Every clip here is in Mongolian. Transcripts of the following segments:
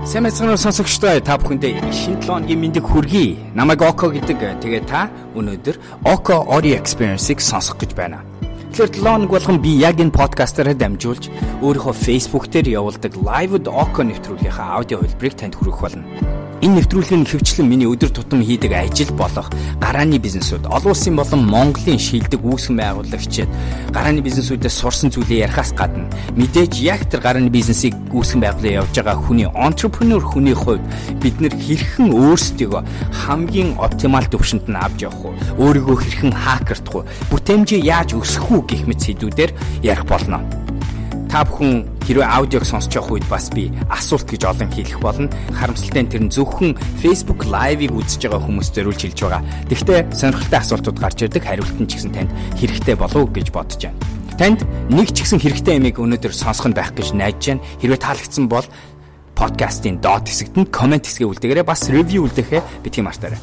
Сайн мэцгэн сонсогчдоо та бүхэндээ шинэ 7 хоногийн мэндийг хүргэе. Намайг Око гэдэг. Тэгээ та өнөөдөр Око Audio Experience-ыг сонсох гэж байна. Тэгэхээр 7 хоног болгон би яг энэ подкастаараа дамжуулж өөрийнхөө Facebook дээр явуулдаг Live-д Око нэвтрүүлгийнхаа аудио хэлбэрийг танд хүргэх болно. Энэ нэвтрүүлгийн хөвчлэн миний өдөр тутам хийдэг ажил болох гарааны бизнесүүд олон улсын болон Монголын шилдэг үүсгэн байгуулагчид гарааны бизнесүүдээс сурсан зүйлээ ярихаас гадна мэдээж яг тэр гарааны бизнесийг үүсгэн байгуулан явж байгаа хүний entrepreneur хүний хувьд бид нэр хэрхэн өөрсдийгөө хамгийн оптимал төвшөнд нь авч явах вэ? Өөрийгөө хэрхэн хакердах вэ? Бүтээмжээ яаж өсгөх үү гэх мэт сэдвүүдээр ярих болно та бүхэн хэрвээ аудиог сонсож явах үед бас би асуулт гэж олон хэлэх болно. Харамсалтай нь тэр нь зөвхөн Facebook Live-ыг үзэж байгаа хүмүүс зориулж хэлж байгаа. Тэгвэл сонирхолтой асуултууд гарч ирдэг. Хариулт нь ч гэсэн танд хэрэгтэй болов гэж бодож байна. Танд нэг ч гэсэн хэрэгтэй ямиг өнөөдөр сонсох нь байх гэж найдаж байна. Хэрвээ таалагдсан бол подкастын доод хэсэгт нь комент хэсгээ үлдээгээрэй. Бас ревю үлдээхээ битгий мартаарай.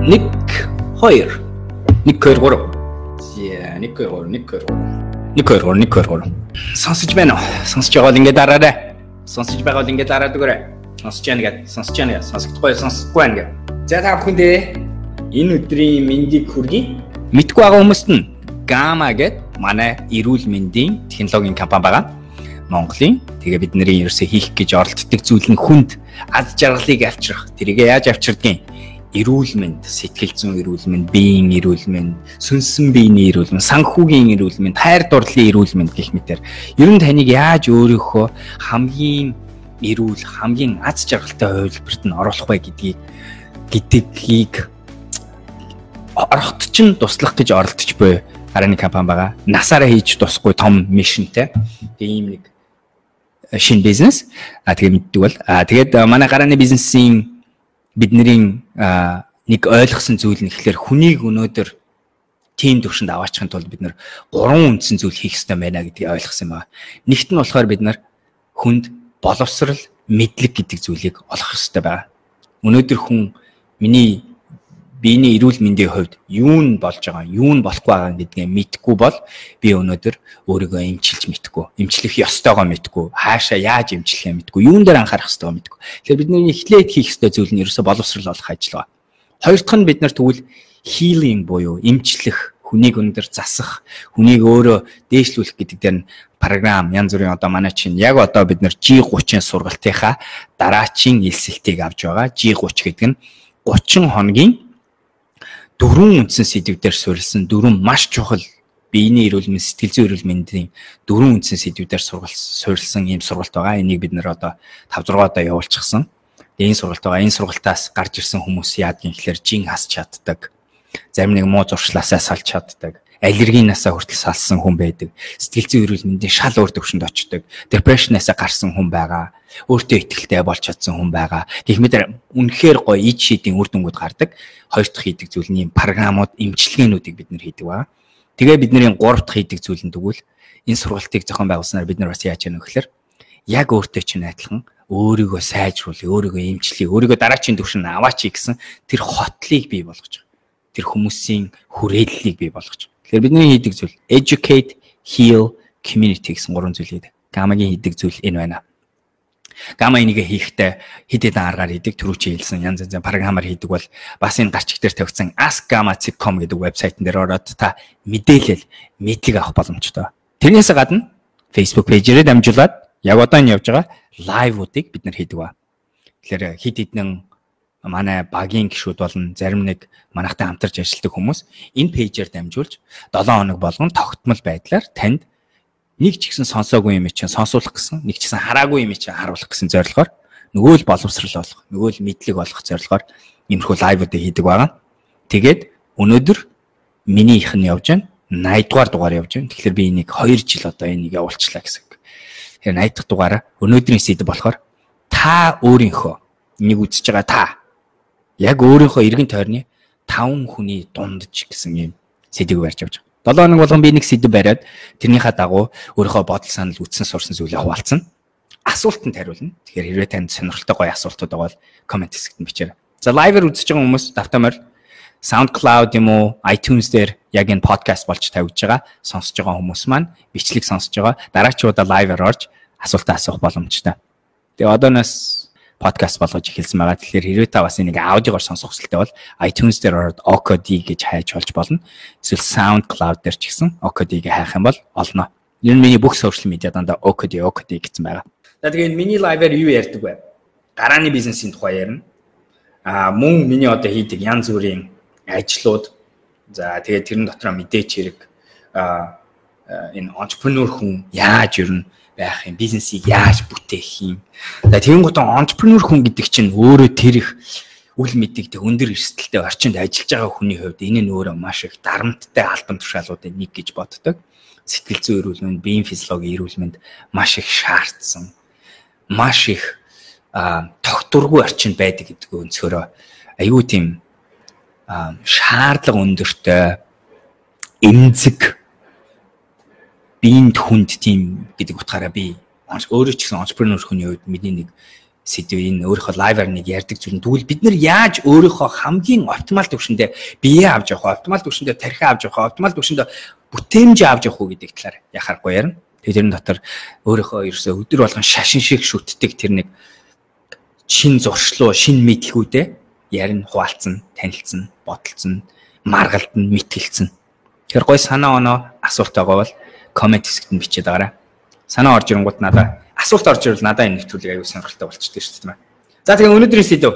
1 2 1 2 3 Yeah, 1 2 3 1 2 3 1 2 3 1 2 3. Сонсож байна уу? Сонсож байгаа бол ингээд дараарай. Сонсож байгаа бол ингээд дараад өгөөрэй. Сонсож байна гэдэг. Сонсож байна гэдэг. Сонсохдохгүй сонсохгүй байна гэдэг. За та бүхэндээ энэ өдрийн мэндийг хүргэе. Мэдгүй байгаа хүмүүст нь Gama гэдэг манай эрүүл мэндийн технологийн компани байгаа. Монголын тэгээ бид нарын ерөөсөө хийх гэж оролддог зүйл нь хүнд аз жаргалыг авчрах. Тэрийг яаж авчирдгийг эрүүл мэнд, сэтгэл зүйн эрүүл мэнд, биеийн эрүүл мэнд, сүнсэн биений эрүүл мэнд, санхүүгийн эрүүл мэнд, хайр дурлалын эрүүл мэнд гэх мэтэр ер нь таныг яаж өөрийнхөө хамгийн эрүүл, хамгийн аз жаргалтай хувилбарт нь оруулах вэ гэдгийг гэдгийг орохт чинь туслах гэж оролдож буй гарааны компани байгаа. Насаараа хийж тусахгүй том мишнтэй. Тэгээ ийм нэг шинэ бизнес. А тэгээ мэддэг бол. А тэгээд манай гарааны бизнесийн бидний нэг ойлгосон зүйл нь ихлээр хүнийг өнөөдөр тийм төвшөнд аваачихын тулд бид нар гурван үндсэн зүйл хийх ёстой байна гэдгийг ойлгосон юм байна. Нэгт нь болохоор бид нар хүнд боловсрал, мэдлэг гэдэг зүйлийг олох ёстой байгаа. Өнөөдөр хүн миний биений эрүүл мэндийн хувьд юу нь болж байгаа, юу нь болохгүй байгаа гэдгээ мэдгүй бол би өнөөдөр өөрийгөө эмчилж мэдгүй, эмчлэх ёстойгоо мэдгүй, хаашаа яаж эмчлэхээ мэдгүй, юун дээр анхаарах ёстойгоо мэдгүй. Тэгэхээр бидний эхлээд хийх ёстой зүйл нь ерөөсө боловсрал олох ажиллагаа. Хоёр дахь нь бид нар тэгвэл healing буюу эмчлэх, хүнийг өндөр засах, хүнийг өөрөө дээшлүүлэх гэдэг дээр нь програм янз бүрийн одоо манай чинь яг одоо бид нар G30-ын сургалтынхаа дараачийн элсэлтийг авч байгаа. G30 гэдэг нь 30 хоногийн дөрвөн үндсэн сэдвүүдээр суурилсан дөрвөн маш чухал биений эрүүл мэнд сэтгэл зүйн эрүүл мэндийн дөрвөн үндсэн сэдвүүдээр суурилсан ийм сургалт байгаа. Энийг бид нэр одоо 5 6 удаа явуулчихсан. Энэ сургалт байгаа. Энэ сургалтаас гарч ирсэн хүмүүс яадгийн гэхээр жин хасч чаддаг. Зарим нэг муу зуршлаасаа салж чаддаг аллергинасаа хүртэл салсан хүн байдаг. Сэтгэл зүйн эрүүл мэндийн шал өөр төвшөнд очдог. Депрешнасаа гарсан хүн байгаа. Өөртөө ихтэй болж чадсан хүн байгаа. Мэт үнэхээр гоё ид шидийн үр дүнгууд гардаг. Хоёр дахь хийдэг зүйл нь програмууд, имчилгээнүүдийг бид нэр хийдэг ба. Тэгээ бидний гурав дахь хийдэг зүйл нь тэгвэл энэ сургалтыг зохион байгуулснаар бид нар бас яаж яах вэ гэхээр яг өөртөө чинь адилхан өөрийгөө сайжруулъя, өөрийгөө эмчлэе, өөрийгөө дараачийн төвшөнд аваач гэсэн тэр хотлыг бий болгож. Тэр хүмүүсийн хүрээллийг бий болгож. Тэгэхээр бидний хийдэг зүйл educate, heal, community гэсэн гурван зүйл гэдэг. Гамагийн хийдэг зүйл энэ байна. Гама энийг хийхдээ хэд хэдэн аргаар хийдэг түрүүч хэлсэн янз янзын програмаар хийдэг бол бас энэ гарчиг дээр тавьсан askgama.com гэдэг вебсайтн дээр ороод та мэдээлэл мэдлэг авах боломжтой. Тэрнээс гадна Facebook пэйжээрээ дамжуулаад яг одоо энэ явж байгаа лайвуудыг бид нар хийдэг ба. Тэгэхээр хэд хэдэн манай багийн гişүүд болон зарим нэг манайхтай хамтарч ажилладаг хүмүүс энэ пэйжээр дамжуулж 7 хоног болгон тогтмол байдлаар танд нэг ч ихсэн сонсоогүй юм чинь сонсуулах гэсэн, нэг ч ихсэн хараагүй юм чинь харуулах гэсэн зорилгоор нөгөө л боловсрал болох, нөгөө л мэдлэг олох зорилгоор иймэрхүү лайвуудыг хийдэг байгаа. Тэгээд өнөөдөр минийх нь явж байна. 80 дугаар дугаар явж байна. Тэгэхээр би энийг 2 жил одоо энийг явуулчлаа гэсэн. Тэгэхээр 80 дахь дугаараа өнөөдрийн сэдв болохоор та өөрийнхөө энийг үзэж байгаа та яг өөрийнхөө эргэн тойрны 5 хүний дундж гэсэн юм сэдвийг барьж авч байгаа. 7 хоног болгон би нэг сэдв бариад тэрнийхээ дагуу өөрийнхөө бодол санал үтсэн сурсан зүйлээ хуваалцсан. Асуултанд хариулна. Тэгэхээр хэрвээ танд сонирхолтой гоё асуултууд байгаа бол комент хэсэгт нь бичээрэй. За лайвер үзэж байгаа хүмүүс давтамаар SoundCloud юм уу iTunes дээр яг энэ подкаст болж тавьж байгаа сонсож байгаа хүмүүс маань бичлэг сонсож байгаа дараачуудаа лайвер орж асуултаа асуух боломжтой. Тэгээ одооноос подкаст болгож эхэлсэн байгаа. Тэгэхээр хэрвээ та бас энийг аудиогоор сонсох хүсэлтэй бол iTunes дээр ороод Okodi гэж хайж болж болно. Эсвэл SoundCloud дээр ч гэсэн Okodi-г хайх юм бол олно. Ер нь миний бүх сошиал медиа дандаа Okodi Okodi гэсэн байгаа. За тэгээд миний лайваар юу ярьдаг вэ? Гарааны бизнесийн тухай ярина. Аа мөн миний одоо хийдэг янз бүрийн ажлууд за тэгээд тэрэн дотроо мэдээч хэрэг аа энэ entrepreneur хүн яаж ер нь байх юм, бизнесийг яаж бүтээх юм. За тэгэн гутан entrepreneur хүн гэдэг чинь өөрөө тэр их үл мэдэгдэх өндөр эрсдэлтэй орчинд ажиллаж байгаа хүний хувьд энэ нь өөрөө маш их дарамттай албан тушаалуудын нэг гэж боддог. Сэтгэл зүйн эрүүл мэнд, биеийн физиологи эрүүл мэнд маш их шаардсан. Маш их тогтургүй орчинд байдаг гэдэг өнцгөрөө аюу тийм шаардлага өндөртэй эмзэг биеинд хүнд тийм гэдэг утгаараа би өөрөө ч гэсэн entrepreneur хүний хувьд миний нэг сэдв энэ өөрийнхөө лайваар нэг ярьдаг зүйл тэгвэл бид нар яаж өөрийнхөө хамгийн оптимал төвшөндөө бие авч явах оптимал төвшөндөө тархи авч явах оптимал төвшөндөө бүтээмж авч явах уу гэдэг талаар яхахгүй ярина. Тэгээд тэрэн дотор өөрийнхөө ерөөсөө өдөр болгон шашин шиг шүтдэг тэр нэг шин зуршлуу, шин мэдлгүүдээ ярина, хуваалцсан, танилцсан, бодолцсон, маргалдан, мэтгэлцэн. Тэр гой санаа оноо асуулт байгаа бол комент хэсэгт нь бичээд байгаарай. Санаа орж ирэнгууд надаа асуулт орж ирвэл надаа энэ нэвтрүүлэг аюул сонирхолтой болчихдог шүү дээ. За тэгээ өнөөдрийн сэдв.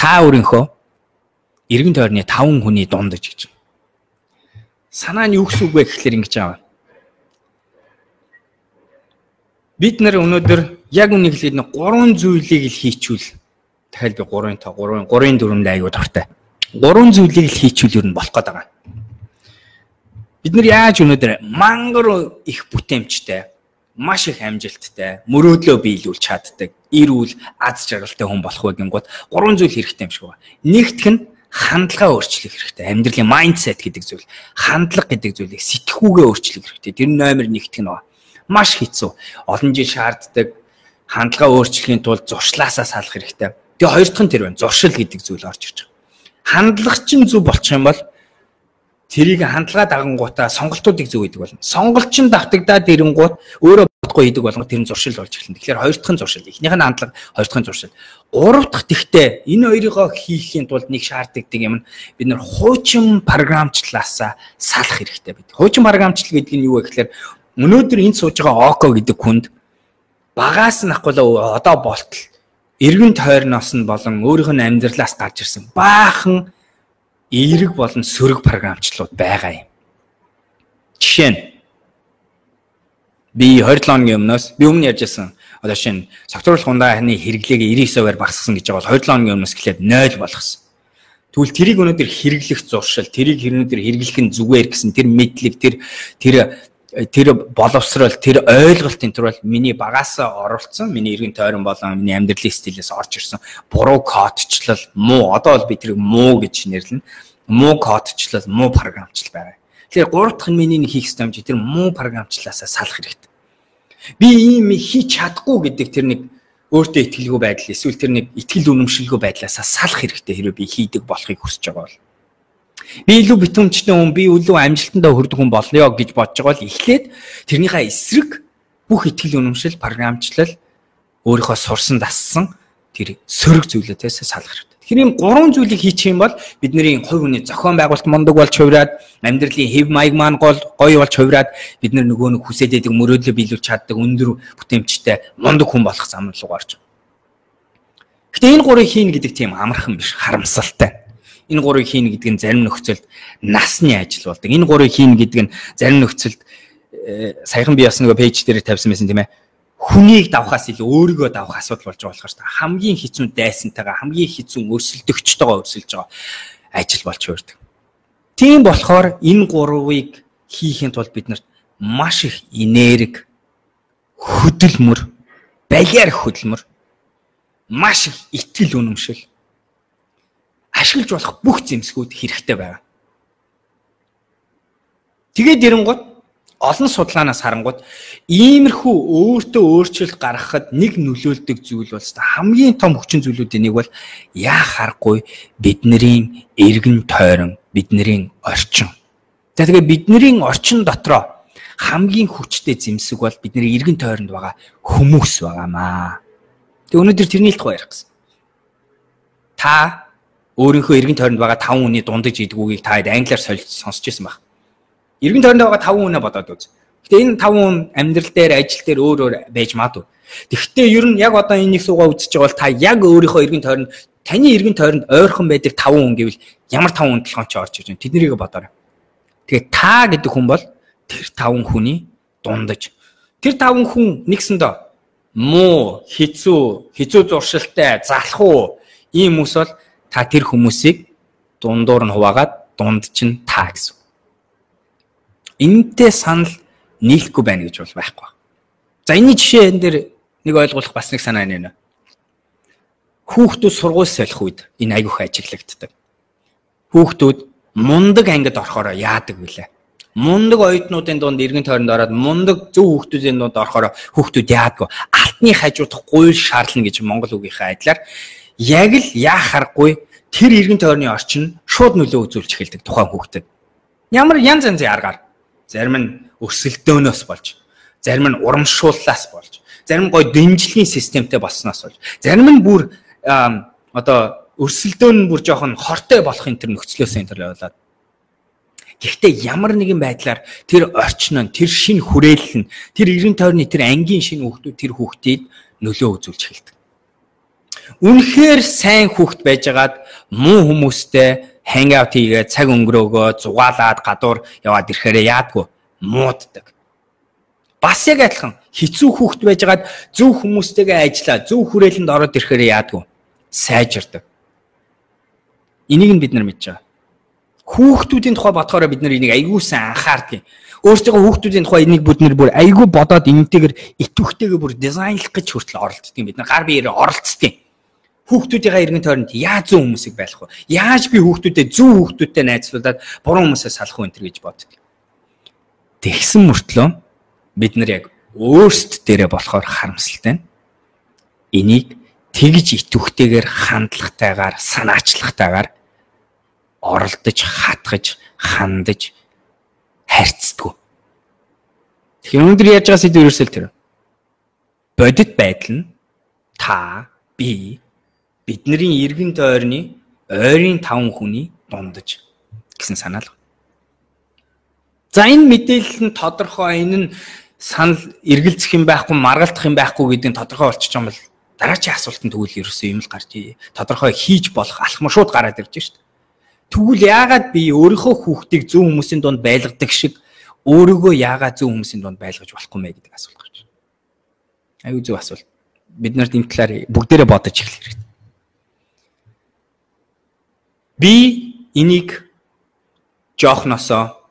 Та өөрийнхөө эргэн тойрны 5 хүний дунд гэж. Санаа нь юу гэсэн үг вэ гэхэлэр ингэж ааваа. Бид нар өнөөдөр яг үнийг хэлээд нэг гурван зүйлийг л хийчихвэл дахиад би 3-ын 5 3-ын 3-ын 4-нд аягүй дуртай. Гурван зүйлийг л хийчихвэл ер нь болох гээд байгаа. Бид нар яаж өнөөдөр мангар их бүтээмжтэй, маш их амжилттай, мөрөөдлөө биелүүлж чаддаг, эрүүл, аз жаргалтай хүн болох вэ гингууд гурван зүйл хэрэгтэй юм шиг байна. Нэгтх нь хандлага өөрчлөх хэрэгтэй. Амьдралын майндсет гэдэг зүйл, хандлага гэдэг зүйлийг сэтгүүгээ өөрчлөх хэрэгтэй. Тэр номер нэгтх нь ба. Маш хэцүү. Олон жил шаарддаг хандлага өөрчлөхийн тулд зуршлаасаа салах хэрэгтэй. Тэгээ хоёр дахь нь тэр байна. Зуршил гэдэг зүйл орж ирж байгаа. Хандлага чинь зөв болчих юм бол тэрийг хандлагаа дагангуудаа сонголтуудыг зөв хийдэг болно. Сонголчин давтагдаад ирэнгууд өөрөө бодгоо хийдэг болгоо тэр нь зуршил болж эхэлнэ. Тэгэхээр хоёр дахь нь зуршил. Эхнийх нь хандлага, хоёр дахь нь зуршил. Гурав дахь тэгтээ энэ хоёрыгоо хийхийн тулд нэг шаарддаг юм нь бид нар хуучин програмчлаасаа салах хэрэгтэй бид. Хуучин програмчл гэдэг нь юу вэ гэхээр өнөөдөр энд сууж байгаа Око гэдэг хүнд багаас нь ахгүй л одоо болтол эргэн тойрноос нь болон өөрийнх нь амьдралаас гарч ирсэн баахан эерэг болон сөрөг програмчлууд байгаа юм. Жишээ нь би 27 хоногийн өмнөөс би өмнө ярьжсэн одоо шинэ согтруулах ундааны хэрэглээг 99%-аар багасгасан гэж байгаа бол 27 хоногийн өмнөөс эхлээд 0 болгосон. Тэгвэл тэрийг өнөөдөр хэрэглэх зуршил, тэрийг өнөөдөр хэрэглэх нь зүгээр гэсэн тэр мэдлэг, тэр тэр тэр боловсрол тэр ойлголтын төр бол миний багасаа оруулсан миний эргэн тойрон болон миний амьдралын стилээс орж ирсэн. Буруу кодчлал муу. Одоо бол би тэрийг муу гэж нэрлэнэ муу кодчлал муу програмчлал байгаа. Тэгэхээр гурав дахь нь миний хийх ёстой юм чи тэр муу програмчлалаасаа салах хэрэгтэй. Би ийм хийж чадахгүй гэдэг тэр нэг өөртөө итгэлгүй байдал эсвэл тэр нэг итгэл үнэмшилгүй байдлаасаа салах хэрэгтэй хэрвээ би хийдэг болохыг хүсэж байгаа бол Би илүү битүүмжтэй хүн, би илүү амжилтандаа хүрдэг хүн болно гэж бодож байгаа бол эхлээд тэрнийхээ эсрэг бүх ихтгэл үнэмшил, програмчлал өөрийнхөө сурсан дассан тэр сөрөг зүйлүүдээс салах хэрэгтэй. Тэгэхээр ийм гурван зүйлийг хийчих юм бол бидний хувь хүний зохион байгуулалт мундаг болж хувраад амьдралын хэв маяг маань гол гоё болж хувраад бид нар нөгөө нэг хүсээд байдаг мөрөөдлөө биелүүлж чаддаг өндөр бүтээмжтэй мундаг хүн болох зам руу гарч. Гэтэ энэ гурыг хийн гэдэг тийм амархан биш, харамсалтай энэ гурыг хийнэ гэдэг нь зарим нөхцөлд насны ажил болдог. Энэ гурыг хийнэ гэдэг нь зарим нөхцөлд э, саяхан би бас нөгөө пэйж дээр тавьсан байсан тийм ээ. Хүнийг давхаас илүү өөрийгөө давах асуудал болж байгаа болохоор та хамгийн хэцүү дайсантайгаа хамгийн хэцүү өрсөлдөгчтэйгээ өрсөлж байгаа ажил болж өрдөг. Тийм болохоор энэ гурвыг хийхин тулд биднэрт маш их энерги хөдөлмөр балиар хөдөлмөр маш их итгэл үнэмшил ашиглаж болох бүх зэмсгүүд хэрэгтэй байгаа. Тэгээд эренгууд олон судалгаанаас харангууд иймэрхүү өөртөө өөрчлөлт гаргахад нэг нөлөөлдөг зүйл бол хамгийн том хүчин зүйлүүдийн нэг бол яах аргагүй бидний эргэн тойрон бидний орчин. За тэгээд бидний орчин дотроо хамгийн хүчтэй зэмсэг бол бидний эргэн тойронд байгаа хүмүүс байгаамаа. Тэг өнөөдөр тэрний л тухай ярих гэсэн. Та өөрийнхөө эргэн тойронд байгаа 5 хүний дундаж идэггүйгийг та англиар сонсч ирсэн баг. Эргэн тойронд байгаа 5 хүнээ бодоод үз. Гэтэ энэ 5 хүн амьдрал дээр, ажил дээр өөр өөр байж магадгүй. Тэгэхдээ ер нь яг одоо энэ нэг суугаа үзэж байгаа бол та яг өөрийнхөө эргэн тойронд таны эргэн тойронд ойрхон байдаг 5 хүн гэвэл ямар 5 хүн толгойн ч орж иж байна. Тэднийг бодоорой. Тэгээ та гэдэг хүн бол тэр 5 хүний дундаж. Тэр 5 хүн нэгсэндээ муу, хизүү, хизүү зуршилтай, залхуу ийм хүмүүс бол та тэр хүмүүсийг дундуур нь хуваагаад дунд чинь та гэсэн. Энтэй санал нийлэхгүй байна гэж бол байхгүй. За энэ жишээ энэ дэр нэг ойлгох бас нэг санаа нэ. Хүүхдүүд сургууль солих үед энэ айгүйх ажиглагддаг. Хүүхдүүд мундаг ангид орохороо яадаг вүлээ? Мундаг оюутнуудын дунд эргэн тойронд ороод мундаг зөв хүүхдүүдийн дунд орохороо хүүхдүүд яадаггүй. Алтны хажуудах гуйл шаарлна гэж Монгол үгийнхээ адилаар яг л яах аргагүй тэр эргэн тойрны орчин шууд нөлөө үзүүлж эхэлдэг тухайн хүүхдэд. Ямар янз янзын аргаар зарим нь өрсөлдөөнөөс болж, зарим нь урамшууллаас болж, зарим гой дэмжлэгийн системтэй болсноос болж, зарим нь бүр одоо өрсөлдөөн нь бүр жоохон хортой болохын тэр нөхцлөөс энэ төр явуулаад Гэхдээ ямар нэгэн байдлаар тэр орчин нь, тэр шин хүрээлэл нь, тэр эрен тойрны тэр ангийн шин хүүхдүүд тэр хүүхдийг нөлөө үзүүлж эхэлдэг. Үнэхээр сайн хүүхд байжгаад муу хүмүүстэй хангаут хийгээд цаг өнгөрөөгөө зугаалаад гадуур яваад ирэхээр яадгүй мууддаг. Бас яг адилхан хэцүү хүүхд байжгаад зөв хүмүүстэйгээ ажиллаа, зөв хүрээлэнд ороод ирэхээр яадгүй сайжирдаг. Энийг нь бид нар мэдж байгаа хүүхдүүдийн тухай бодохоор бид нар энийг сайн анхаардаг. Өөрсдөө хүүхдүүдийн тухай энийг бид нар бүр айгүй бодоод энэтэйгэр итвэхтэйгээ бүр дизайнлах гэж хүртэл оролддог юм бид нар гар биеэрээ оролцдог. Хүүхдүүдийнхээ эргэн тойронд яаж зөв хүмүүсийг байх вэ? Яаж би хүүхдүүдэд зөв хүүхдүүдтэй найзлуулаад буруу хүмүүсээс салах вэ гэж боддог. Тэгсэн мөртлөө бид нар яг өөрсд дээрээ болохоор харамсалтай. Энийг тэгж итвэхтэйгээр хандлагатайгаар санаачлагатайгаар оролдож, хатгаж, хандаж харьцдаг. Тэгэхээр өнөөдөр яаж байгаа сэдв ерөөсөө тэр. Бодит байдал нь та, би бидний эргэн тойрны ойрын таван хүний дундаж гэсэн санаал. За энэ мэдээлэл нь тодорхой энэ нь санал эргэлзэх юм байхгүй маргалдах юм байхгүй гэдэг нь тодорхой болчих юм бол дараачийн асуултанд тэгвэл ерөөсөө юм л гарч тодорхой хийж болох алхам шууд гараад ирж шүү дээ. Тэгвэл яагаад би өөрийнхөө хүүхдийг зөв хүмүүсийн дунд байлгадаг шиг өөрийгөө яагаад зөв хүмүүсийн дунд байлгаж болохгүй мэ гэдэг асуулт гарч байна. Аюу зөв асуулт. Бид нарт энэ талаар бүгдээрээ бодож эхлэх хэрэгтэй. Би энийг жоохносоо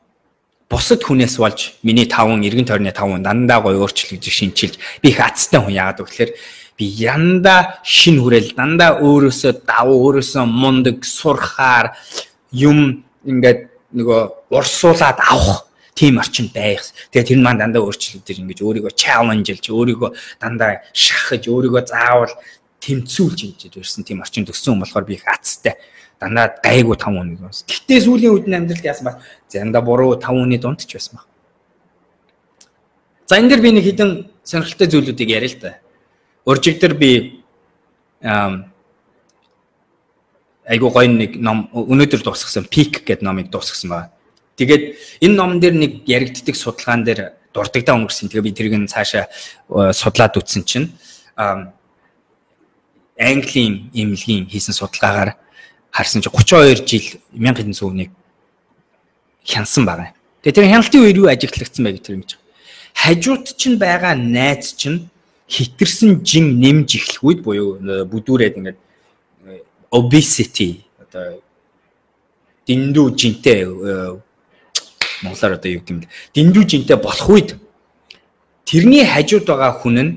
бусад хүнээс болж миний таван эргэн тойрны таван дандаа гоё өөрчлөгдөж шинчилж би их азтай хүн яагаад гэвэл би янда шин хүрээл дандаа өөрөөсөө давуу өөрөөсөө мундаг сурхаар юм ингээд нөгөө урсуулад авах тийм орчин байх. Тэгээ тэр маань дандаа өөрчлөгдөж ингэж өөрийгөө чаленжилж, өөрийгөө дандаа шахаж, өөрийгөө заавал тэмцүүлж ингэж ирсэн тийм орчин төссөн болохоор би их азтай. Дандаа гайгүй тав үнэ байсан. Гэтэ сүүлийн үед амьдралд яасан ба занда буруу тав үнэ дунд ч байсан ба. За энэ дэр би нэг хідэн сонирхолтой зүйлүүдийг яриа л та. Уржиг дээр би айгуу гоё нэг ном өнөөдөр дуусгасан Peak гэдэг номыг дуусгасан байна. Тэгээд энэ номон дээр нэг яригддаг судалгаан дээр дурддагдаа өнгөрсөн. Тэгээ би тэрийг цаашаа э, судлаад үтсэн чинь Английн эмнэлгийн хийсэн судалгаагаар харсан чинь 32 жил 1900-ыг хянсан байгаа. Тэгээ тэр хяналтын үеэр юу ажиглагдсан бэ гэдэг юм чинь. Хажууд чинь байгаа найз чинь хитэрсэн жин нэмж эхлэх үед буюу бүдүүрээд ингээд obesity одоо дэндүү жинтэй монголоор одоо юу гэм дэндүү жинтэй болох үед тэрний хажууд байгаа хүн нь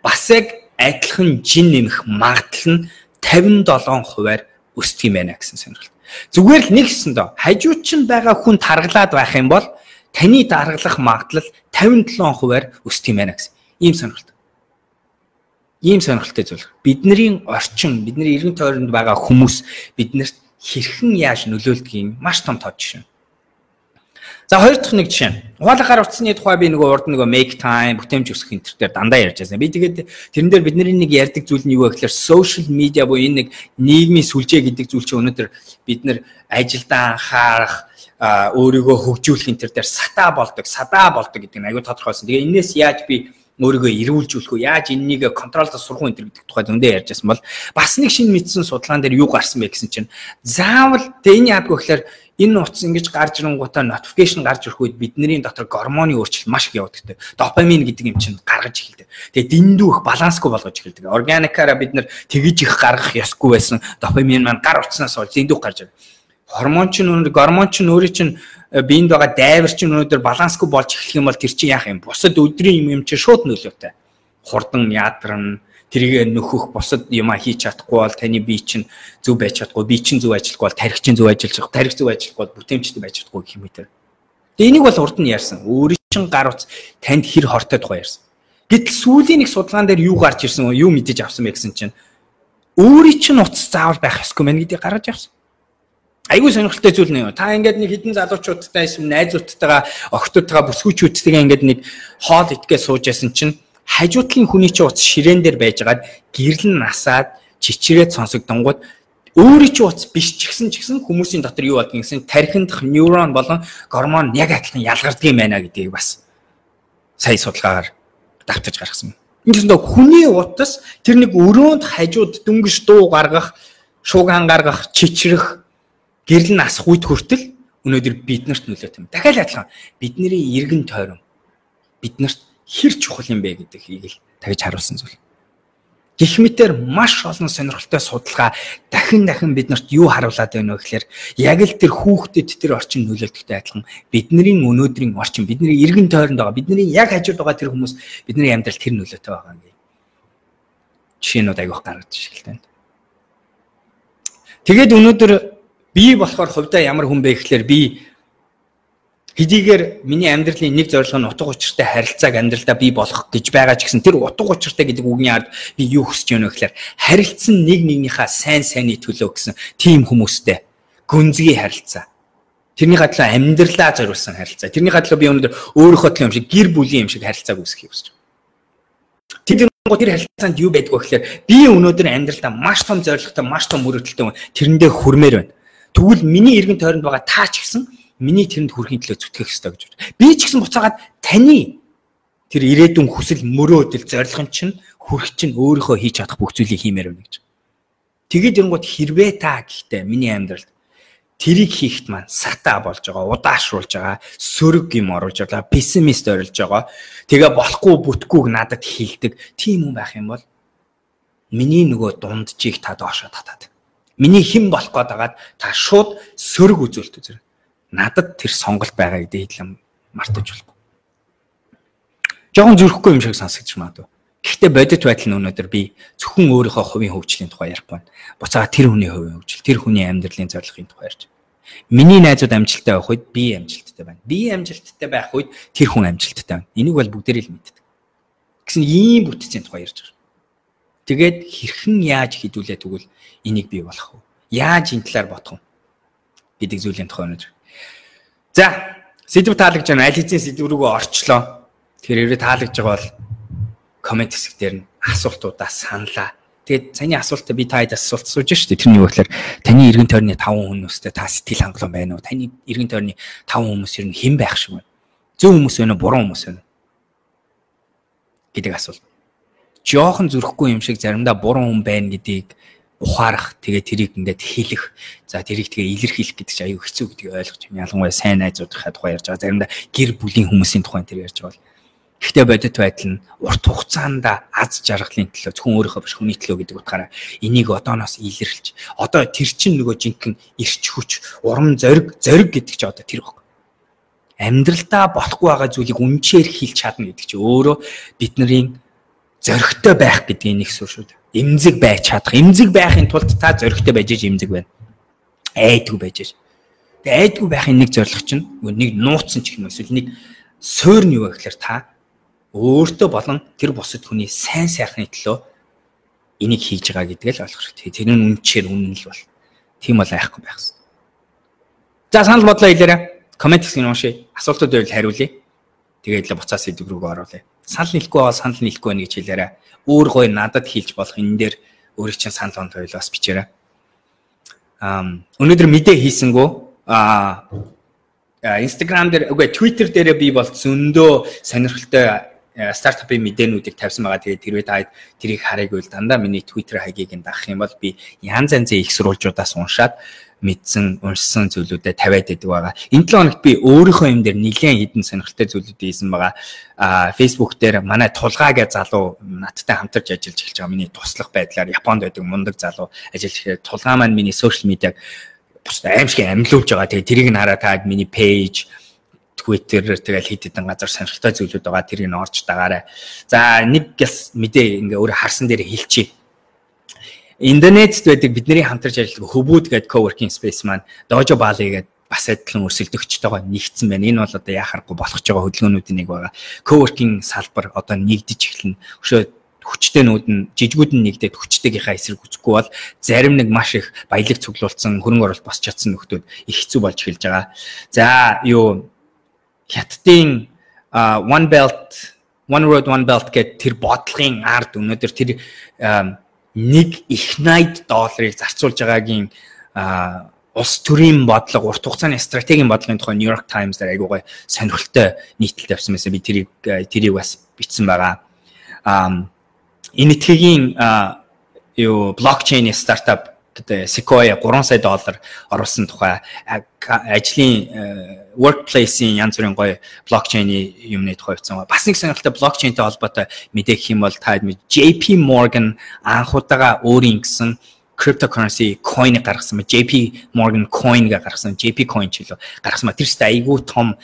бас яг адилхан жин нэмэх магадлал нь 57 хувиар өсдөг юм байна гэсэн сонирхолтой. Зүгээр л нэгсэн доо хажууд чинь байгаа хүн таргалаад байх юм бол таны даргалах магадлал 57 хувиар өсдөг юм байна гэсэн. Ийм сонирхолтой ийм сонирхолтой зүйл. Бидний орчин, бидний эргэн тойронд байгаа хүмүүс биднэрт хэрхэн яаж нөлөөлдгийг маш том тод жишээ. За хоёр дахь нэг жишээ. Ухаалаг гар утасны тухай би нөгөө урд нөгөө make time бүтээмж өсөх энэ төр дандаа ярьж байсан. Би тэгээд тэрэн дээр бидний нэг ярьдаг зүйл нь юу вэ гэхээр social media буюу энэ нэг нийгмийн сүлжээ гэдэг зүйл чинь өнөөдөр бид нэр ажилдаа анхаарах өөрийгөө хөгжүүлэх энэ төр дээр сатаа болдог, садаа болдог гэдэг нь аюу тодорхойсон. Тэгээ энээс яаж би өөрийгөө эрүүлжүүлэх үү яаж энэнийг контролд сурах уу гэдэг тухай зөндөө ярьж байсан бол бас нэг шинэ мэдсэн судалгаан дээр юу гарсан бэ гэсэн чинь заавал тэ энэ яадгүй гэхээр энэ утас ингэж гарч ирэнгуудаа notification гарч ирэх үед бидний дотор гормоны өөрчлөлт маш их явагддаг. Допамин гэдэг юм чинь гаргаж эхэлдэг. Тэгээ дэндүү их балансгүй болгож эхэлдэг. Органикаараа бид нэр тэгж их гаргах ёсгүй байсан. Допамин маань гар утаснаас болж дэндүү гарч ирдэг. Гормон чинь өнөр гормон чинь өөрөө чинь э, биеинд байгаа дайвар чинь өнөөдөр балансгүй болж эхлэх юм бол тэр чинь яах юм? Бусад өдрийн юм юм чинь шууд нөлөөтэй. Хурдан ядарна, тэрийг нөхөх бусад юма хийж чадахгүй бол таны бие чинь зөв байж чадахгүй бие чинь зөв ажиллахгүй бол тарих чинь зөв ажиллаж байгаа тарих зөв ажиллахгүй бол бүтээмжтэй байж чадахгүй гэх юм үү тэр. Тэгээ энийг бол урд нь ярьсан. Өөрийн чин гар утас танд хэр хортой тухай ярьсан. Гэтэл сүүлийн нэг судалгаан дээр юу гарч ирсэн юу мэдэж авсан бэ гэсэн чинь өөрийн чин утас заавал байх ёсгүй мэн гэдгийг гаргаж авсан. Айгүй сонирхолтой зүйл нэ. Та ингээд нэг хідэн залуучуудтай эсвэл найзуудтайгаа охтуудтайгаа бүсгүүчүүдтэйгээ ингээд нэг хоол итгэе сууж ясан чинь хажуудлын хүний чинь утас ширээн дээр байжгаад гэрэл нь насаад чичрээд сонсогдонгууд өөрийн чинь утас биш ч гэсэн ч гэсэн хүмүүсийн дотор юу болдгийг гэсэн тархиндх нейрон болон гормон яг адилхан ялгардаг юм байна гэдгийг бас сая судалгаагаар давтаж гаргасан. Энд нь хүний утас тэр нэг өрөөнд хажууд дөнгөж дуу гаргах, шууган гаргах, чичрэх, гэрэл нь асах үед хүртэл өнөөдөр биднэрт нөлөөтэй юм. Дахиад адилхан бидний эргэн тойрон биднэрт хэр чухал юм бэ гэдгийг л тагж харуулсан зүйл. Гэх мэтэр маш олон сонирхолтой судалгаа дахин дахин биднэрт юу харуулад байна вэ гэхээр яг л тэр хүүхдэд тэр орчин нөлөөлтөгтэй адилхан бидний өнөөдрийн орчин бидний эргэн тойронд байгаа бидний яг хажууд байгаа тэр хүмүүс бидний амьдрал тэр нөлөөтэй байгаа юм. Жишээнүүд аявих гаргаж шилтэй. Тэгээд өнөөдөр би болохоор хувьдаа ямар хүн бэ гэхээр би Хэдийгээр миний амьдралын нэг зорилго нь утга учиртай харилцааг амьдралдаа бий болгох гэж байгаа ч гэсэн тэр утга учиртай гэдэг үгний ард би юу хүсэж байна вэ гэхээр харилцсан нэг нэгнийхээ сайн сайнны төлөө гэсэн тийм хүмүүстэй гүнзгий харилцаа. Тэрний хадлаа амьдралаа зориулсан харилцаа. Тэрний хадлаа би өнөөдөр өөрийнхөө төлөө юм шиг гэр бүлийн юм шиг харилцааг үүсгэхийг хүсэж байна. Тэр тэр харилцаанд юу байдг вэ гэхээр би өнөөдөр амьдралдаа маш том зорилготой, маш том мөрөгдөлтөй тэрэндээ хүрмээр байна. Тэгвэл миний эргэн тойронд байгаа таа ч гэсэн миний тэрэнд хүрэхин төлөө зүтгэх ёстой гэж байна. Би ч гэсэн буцаагаад таны тэр ирээдүйн хүсэл мөрөөдөл зорилго чинь хүрэх чинь өөрийнхөө хийж чадах бүх зүйлийг хиймээр байна гэж. Тэгээд ирэнгууд хэрвээ та гэхдээ миний амьдралд тэрийг хийхэд маань сата болж байгаа, удаашруулж байгаа, сөрөг юм оруулж байгаа, пессимист орилж байгаа. Тэгээ болохгүй бүтгүүг надад хилдэг. Тийм хүн байх юм бол миний нөгөө дунджийг та доошо татаад. Миний хэн болох гээд байгаад та шууд сөрөг үзүүлэлт үзэр надад тэр сонголт байгаа гэдэг хэлэм мартаж болохгүй. Жохон зөрөхгүй юм шиг сонсогдож магадгүй. Гэхдээ бодит байдал нь өнөөдөр би зөвхөн өөрийнхөө хувийн хөгжлийн тухай ярих байна. Буцаага тэр хүний хувийн хөгжил, тэр хүний амьдралын зорилгын тухай ярьж. Миний найзууд амжилттай байх үед би амжилттай байна. Би амжилттай байх үед тэр хүн амжилттай байна. Энийг бол бүгдээрээ л мэддэг. Гэсэн ийм бүтцийн тухай ярьж байгаа. Тэгээд хэрхэн яаж хідүүлээ тэгвэл энийг бий болох вэ? Яаж энэ талаар бодох вэ? гэдэг зүйлийн тухай өнөөдөр За, сэдв таалагдж байна. Аль хэзээ сэдв рүүгээ орчлоо. Тэгэхээр таалагдж байгаа бол комент хэсэг дээр нь асуултуудаа саналаа. Тэгээд саяны асуултаа би таад асуулт сууж штэ. Тэрний юу гэхээр таны эргэн тойрны 5 хүмүүстэй та сэтгэл хангалуун байна уу? Таны эргэн тойрны 5 хүмүүс ер нь хэн байх шиг байна? Зөв хүмүүс байна уу? Буруу хүмүүс байна уу? гэдэг асуулт. Жохон зүрхгүй юм шиг заримдаа буруу хүн байна гэдгийг ухаарах тэгээ тэрийг ингээд хэлэх за тэрийг тэгээ илэрхийлэх гэдэг чинь аюу хэцүү гэдгийг ойлгож байна. Ялангуяа сайн найзуудынхаа тухай ярьж байгаа. Заримдаа гэр бүлийн хүмүүсийн тухай тэр ярьж байгаа. Гэхдээ бодит байдал нь урт хугацаанд аз жаргалын төлөө зөвхөн өөрийнхөө биш хүний төлөө гэдэг утгаараа энийг одооноос илэрлж одоо тэр чинь нөгөө жинхэнэ ирч хүч урам зориг зориг гэдэг чинь одоо тэр баг. Амьдралдаа болохгүй байгаа зүйлийг үнчээр хийлч чадна гэдэг чинь өөрөө бидний зоригтой байх гэдгийг нэг сур шүү дээ эмзэг байж чадах. Эмзэг байхын тулд та зөрөгтэй байж иж эмзэг байна. Айдгүй байж иж. Тэгээ айдгүй байхын нэг зорилго чинь нэг нууцсан ч юм эсвэл нэг суур нь юу вэ гэхээр та өөртөө болон тэр бусад хүний сайн сайхны төлөө энийг хийж байгаа гэдгээ л ойлгох хэрэгтэй. Тэр нь үнчээр үнэн л бол. Тийм бол айхгүй байх хэрэгтэй. За санал бодлоо хэлээрэй. коммент хэсгийг уншъя. Асуултууд байвал хариулъя. Тэгээд л буцаас сэдв рүү оруулъя. Санал нийлэхгүй бол санал нийлэхгүй байна гэж хэлээрэй. Өөр гой надад хийлж болох энэ дээр өөрийн чинь санал онд хоёул бас бичээрэй. Аа өнөөдөр мэдээ хийсэнгүү аа Instagram дээр үгүй Twitter дээр би бол зөндөө сонирхолтой стартапын мэдээнүүдийг тавьсан байгаа. Тэгээд тэрвээ та тэрийг хараагүй л дандаа миний Twitter хаягийг нь дагах юм бол би янз янзын их сурвалжуудаас уншаад мэдсэн, уншсан зүйлүүдэд тавиад байдаг байгаа. Энэ 7 хоногт би өөрийнхөө юм дээр нэлээд хідэн сонирхолтой зүйлүүд хийсэн байгаа. Аа Facebook дээр манай тулгаа гэж залуу надтай хамтарч ажиллаж эхэлж байгаа. Миний туслах байдлаар Японд байдаг мундаг залуу ажиллаж эхэлж тулгаа маань миний сошиал медиаг бусдад аимшиг амьлуулж байгаа. Тэгээ тэрийг нь хараад таад миний пэйж Twitter тэгэл хэд хэдэн газар сонирхолтой зүйлүүд байгаа тэрийг нь орж дагаарай. За нэг гэс мэдээ ингээ өөрөө харсан дээр хэлчихье. Индонезид байдаг бидний хамтарч ажилладаг хөвүүд гэдэг coworking space маань Dojo Bali гэдэг бас адилхан өрсөлдөгчтэйгээ нэгдсэн байна. Энэ бол одоо яхахгүй болох ч байгаа хөдөлгөөнүүдийн нэг байгаа. Coworking салбар одоо нэгдэж эхэлнэ. Өшөө хүчтэйнүүд нь жижигүүд нь нэгдээд хүчтэйгийнхаа эсрэг үзэхгүй бол зарим нэг маш их баялаг цуглуулсан хөрөнгө оруулалт босч чадсан нөхдүүд их хэцүү болж эхэлж байгаа. За юу хятадын one belt one road one belt гэдэг тэр бодлогын ард өнөөдөр тэр нэг их 80 долларыг зарцуулж байгаагийн улс төрийн бодлого урт хугацааны стратегийн бодлогын тухай New York Times дээр айгуу гой сонирхолтой нийтлэл тавьсан байсан. Би тэрийг тэрийг бас бичсэн байгаа. Аа энэ этгээгийн юу блокчейн стартап Sequoia 3 сая доллар оруулсан тухай ажлын workplace-ийн янз бүрийн гоё блокчейний юмны тухай бичсэн. Бас нэг сонирхолтой блокчейнтэй холбоотой мэдээ гэх юм бол та JP Morgan анхудаага өөрийн гэсэн cryptocurrency coin гаргасан. JP Morgan coin гэ гаргасан. JP coin ч илүү гаргасан. Тэр ч айгүй том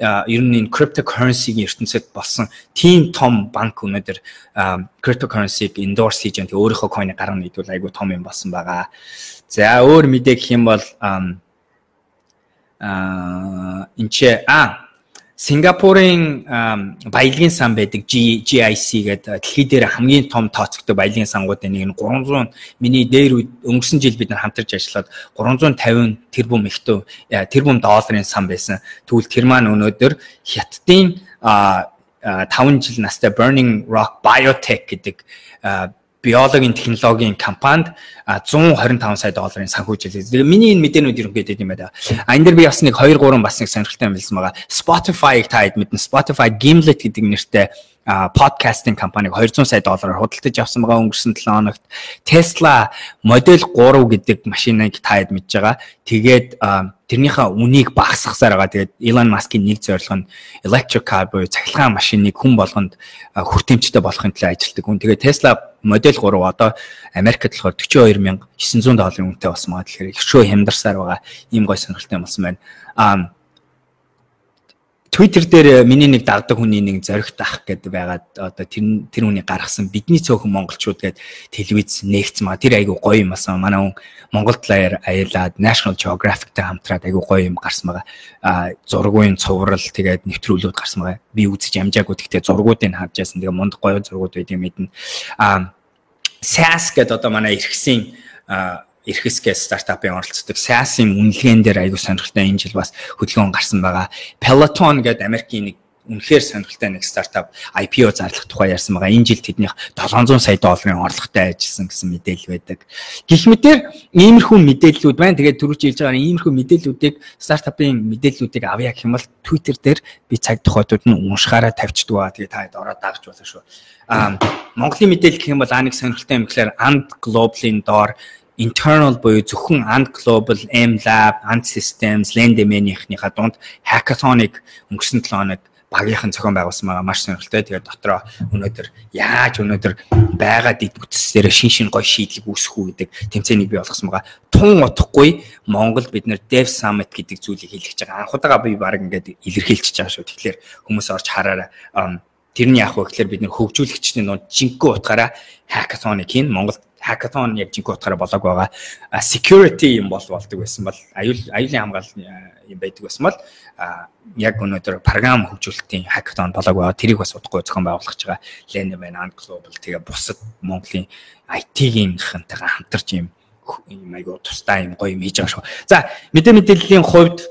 ер нь энэ cryptocurrency-гийн ертөнцид болсон тийм том банк өнөөдөр cryptocurrency-г endorse хийж байгаа. Тэгээ өөрийнхөө coin-ыг гаргана гэдвэл айгүй том юм болсон байгаа. За өөр мэдээ гэх юм бол аа энэ ч а Сингапурын баялагын сан байдаг GIC гэдэг дэлхий дээр хамгийн том тооцогддог баялагын сангуудын нэг нь 300 миний дээр өнгөрсөн жил бид нар хамтарч ажиллаад 350 тэрбум ихтэй тэрбум долларын сан байсан. Тэгвэл тэр маань өнөөдөр Хятадын 5 жил настай Burning Rock Biotech гэдэг биологийн технологийн компанид 125 сая долларын санхүүжилээ. Тэгээ миний энэ мэдээнүүд ерөнхийдөө юм байна. А энэ дэр би бас нэг 2 3 бас нэг сонирхолтой юм хэлсэн байгаа. Spotify-г та хэд мэднэ. Spotify Gimlet гэдэг нэртэй подкастинг компаниг 200 сая доллараар худалдаж авсан байгаа өнгөрсөн 7 хоногт Tesla Model 3 гэдэг машиныг та хэд мэдж байгаа. Тэгээд тэрнийхээ үнийг багасгахсаар байгаа. Тэгээд Elon Musk-ийн нэг зорилго нь electric car буюу цахилгаан машиныг хүн болгонд хүртээмжтэй болохын төлөө ажилладаг хүн. Тэгээд Tesla Model 3 одоо Америкт болохоор 42900 долларын үнэтэй болсон байгаа. Тэгэхээр их шөө хямдарсаар байгаа. Ийм гой сонирхолтой болсон байна. Аа Twitter дээр миний нэг дагдаг хүний нэг зоригт ах гэдэг байгаад одоо тэр тэр хүний гаргасан бидний цөөхөн монголчууд гээд телевиз нээгцсэн маа. Тэр айгу гоё юм асан. Манай хүн Монгол талаар аялаад National Geographic-тэй хамтраад айгу гоё юм гарсан байгаа. А зургуун цуврал тэгээд нэвтрүүлүүд гарсан байгаа. Би үзэж амжаагүй. Гэхдээ зургуудыг харж яасан. Тэгээ мундаг гоё зургууд байдгийг мэднэ. А SAS гэдэг одоо манай эрхсийн Эрхэсгээ стартапын оролцдог SaaS-ийн үнэлгээн дээр аягүй сонирхолтой энэ жил бас хөдөлгөөн гарсан байгаа. Peloton гэдэг Америкийн нэг үнэхээр сонирхолтой нэг стартап IPO зарлах тухай ярьсан байгаа. Энэ жил тэднийх 700 сая долларын орлоготой ажилласан гэсэн мэдээлэл байдаг. Гэх мэтэр иймэрхүү мэдээллүүд байна. Тэгээд түрүүч хэлж байгаа иймэрхүү мэдээллүүдийг стартапын мэдээллүүдийг авъя гэх юм бол Twitter дээр би цаг тухайтууд нь уншихаараа тавьчихдаг ба. Тэгээд та хэд ороод дагч болно шүү. Аа Монголын мэдээлэл гэх юм бол аа нэг сонирхолтой юм гэхээр And Global-ийн доор internal буюу зөвхөн And Global, M Lab, And Systems, Lendemany-ийнхнийхаа дунд hackathon-ыг өнгөрсөн 7 хоног багийнхан зохион байгуулсан байгаа маш сонирхолтой. Тэгээд дотроо өнөөдөр яаж өнөөдөр байгаа дэд бүтцээр шин шин гоё шийдлийг үүсгэх үү гэдэг тэмцээнийг бий болгосон байгаа. Тун утахгүй Монгол бид нэр Dev Summit гэдэг зүйлийг хэлчихэж байгаа. Анх удаага би баг ингээд илэрхийлчихэж байгаа шүү. Тэгэхээр хүмүүс орж хараараа тэрний яг вэ гэхээр бид нэр хөгжүүлэгчдийн нууд жинхэнэ утгаараа hackathon-ыг хийн Монголд hackathon яг жинхэнэ утгаараа болоог байгаа. Security юм бол болдог байсан бол аюул аюулын хамгаалал юм байдаг байсан бол яг өнөөдөр програм хөгжүүлэлтийн hackathon болоог байгаа. Тэрийг бас удахгүй зохион байгуулах байгаа. Lene байна, And Global тэгээ бусад Монголын IT-гийнхэнтэйгээ хамтарч юм юм айгуу тустай юм гоё юм хийж байгаа шүү. За мэдээ мэдээллийн хувьд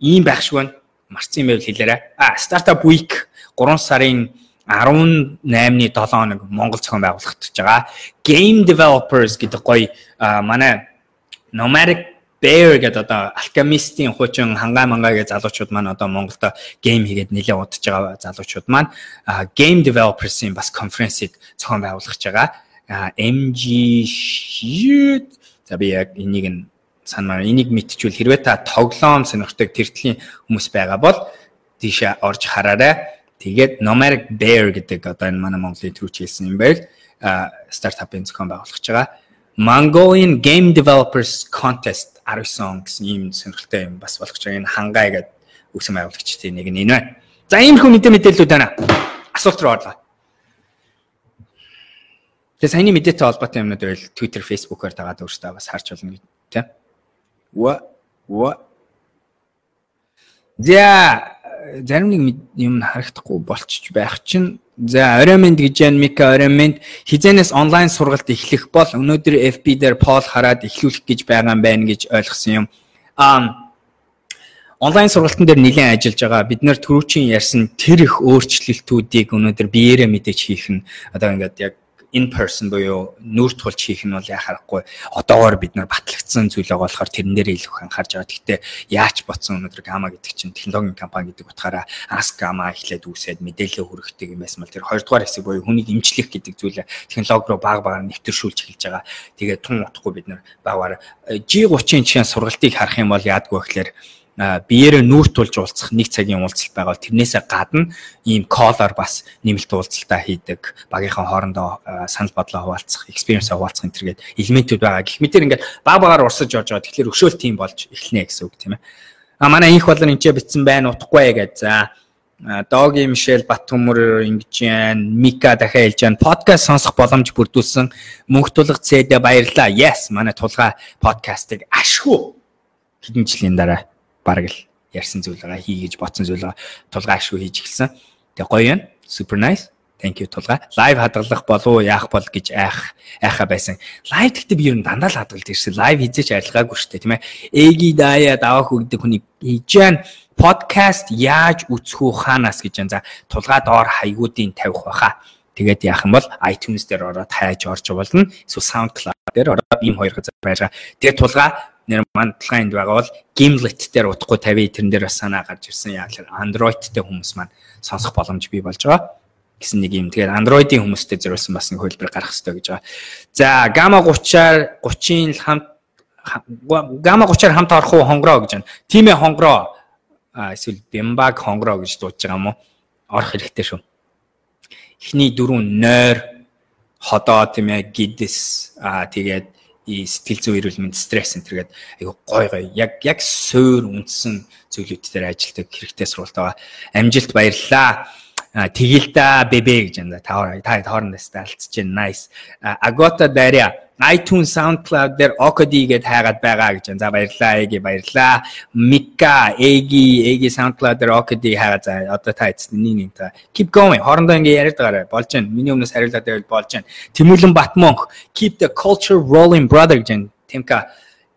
ийм байх шиг байна. марцсан юм байвал хэлээрэй. А Startup Week 3 сарын 18-ны 7 хоног Монгол зохион байгуулагдаж байгаа. Game Developers гэдэг гоё манай Nomadic Bear гэдэг одоо Alchemist-ийн хуучин хангаа мангагийн залуучууд маань одоо Монголд гейм хийгээд нэлээд удаж байгаа залуучууд маань Game Developers-ийн бас конференсыг зохион байгуулж байгаа. MG shit за би яг энийг нь санамаар энийг мэдчихвэл хэрвээ та тоглоом сонирхдаг тэртлийн хүмүүс байгаа бол тийшээ орж хараарай. Тэгээд Nomadic Bear гэдэг одоо энэ манай Монголын төрүүч хэлсэн юм байл стартапын зохион байгуулж байгаа. Mongolian Game Developers Contest 19 он гэсэн ийм сонирхолтой юм бас болох ч энэ хангай гэдэг үгсэн байгуулагчдын нэг нь энэ байна. За иймэрхүү мэдээ мэдээллүүд байна. Асуулт руу орлоо. Тэгээ саяны мэдээтэй холбоотой юмнууд байл Twitter, Facebook-оор дагаад өөртөө бас харж болно гэдэг тийм. Ва ва За зарим нэг юм харагдахгүй болчих байх чинь За ороймонд гэж яан Мика ороймонд хизэнээс онлайн сургалт эхлэх бол өнөөдөр FB дээр пол хараад эхлүүлэх гэж байгаа юм байна гэж ойлгосон юм. Аа онлайн сургалтын дээр нэлээд ажиллаж байгаа. Бид нэр түрүүчийн ярьсан тэр их өөрчлөлтүүдийг өнөөдөр биеэрээ мэдээж хийх нь одоо ингээд яг in person буюу нүүр тулж хийх нь бол яхахгүй одоогоор бид нар батлагдсан зүйл байгаа болохоор тэрэн дээр илүү их анхаарж байгаа. Гэхдээ яач ботсон өнөөдөр Gama гэдэг чинь технологийн компани гэдэг утгаараа Ask Gama эхлээд үүсээд мэдээлэл хүргэдэг юм байсан бол тэр хоёрдугаар хэсэг буюу хүнийг имжлэх гэдэг зүйлээ технологи руу баг багаар нэвтэршүүлж эхэлж байгаа. Тэгээд тун утгагүй бид нар багаар G30-ын чинь сургалтыг харах юм бол яадгүй гэхээр биеэрээ нүүр тулж уулзах нэг цагийн уулзалт байгаа тэрнээсээ гадна ийм колор бас нэмэлт уулзалтаа хийдэг багийнхаа хоорондоо санал бодлоо хуваалцах, experience хуваалцах энэ төргээд элементүүд байгаа. Гэх мэтэр ингээд баг багаар урсаж явж байгаа. Тэгэхээр өшөөл тим болж эхэлнэ гэсэн үг тийм ээ. А манай инх болон энэ бичсэн байна утахгүй гэж. За Доги Мишель Батөмөр ингэж яан Мика дахиад хэлж яан подкаст сонсох боломж бүрдүүлсэн мөнх тулга цэдэ баярлаа. Yes манай тулга подкастыг ашгүй хэдэн жилийн дараа бараг л ярьсан зүйл байгаа хийгээж бодсон зүйл байгаа тулгаа ашгүй хийж эхэлсэн. Тэгээ гоё юм. Super nice. Thank you тулгаа. Лайв хадгалах болов яах бол гэж айх айхаа байсан. Лайв гэхдээ би ер нь дандаа л хадгалж ирсэн. Лайв хийжээч арилгаагүй шүү дээ, тийм ээ. Эги даяа давах өгдөг хүний хийж гэн подкаст яаж үцхүү хаанаас гэж байна. За тулгаа доор хаягуудын тавих байхаа. Тэгээд яах юм бол iTunes дээр ороод хайж орж болно. Эсвэл SoundCloud дээр ороод ийм хоёр газар байгаа. Тэгээд тулгаа нэр мандлагын энд байгаа бол Gimlet дээр утгагүй 50 тэрэн дээр бас санаа гарч ирсэн. Яг л Android-тэй хүмүүс маань сонсох боломж бий болж байгаа гэсэн нэг юм. Тэгээд Android-ийн хүмүүстэй зориулсан бас нэг хөлбөр гарах хэрэгтэй гэж байгаа. За Gamma 30-аар 30-ын хамт Gamma 30-аар хамт орох уу хонгороо гэж байна. Тийм ээ хонгороо. Эсвэл Bimbag хонгороо гэж дуудаж байгаа юм уу? Орох хэрэгтэй шүү. Эхний дөрөв нойр ходоо тийм ээ гидс а тэгээд сэтгэл зүйн эрүүл мэнд стресс энэ төргээд айгу гой гой яг яг суур үндсэн зүйлүүд дээр ажилладаг хэрэгтэй сургалт байгаа. Амжилт баярлалаа. Тэгэл та бебе гэж байна. Та та хоорондоо алдчихж байна. Nice. Agota Daria iTunes, SoundCloud дээр Okodi гэдээ хайгаад байгаа гэж байна. За баярлалаа. Эги баярлалаа. Mika, Эги, Эги SoundCloud дээр Okodi хайгаад за одоо та эцэст нэг нэг та keep going. Хоорондоо ингэ яриад байгаарай. Болж байна. Миний өмнөөс хариулаад байвал болж байна. Тэмүүлэн Батмонх keep the culture rolling brother гэж байна. Тимка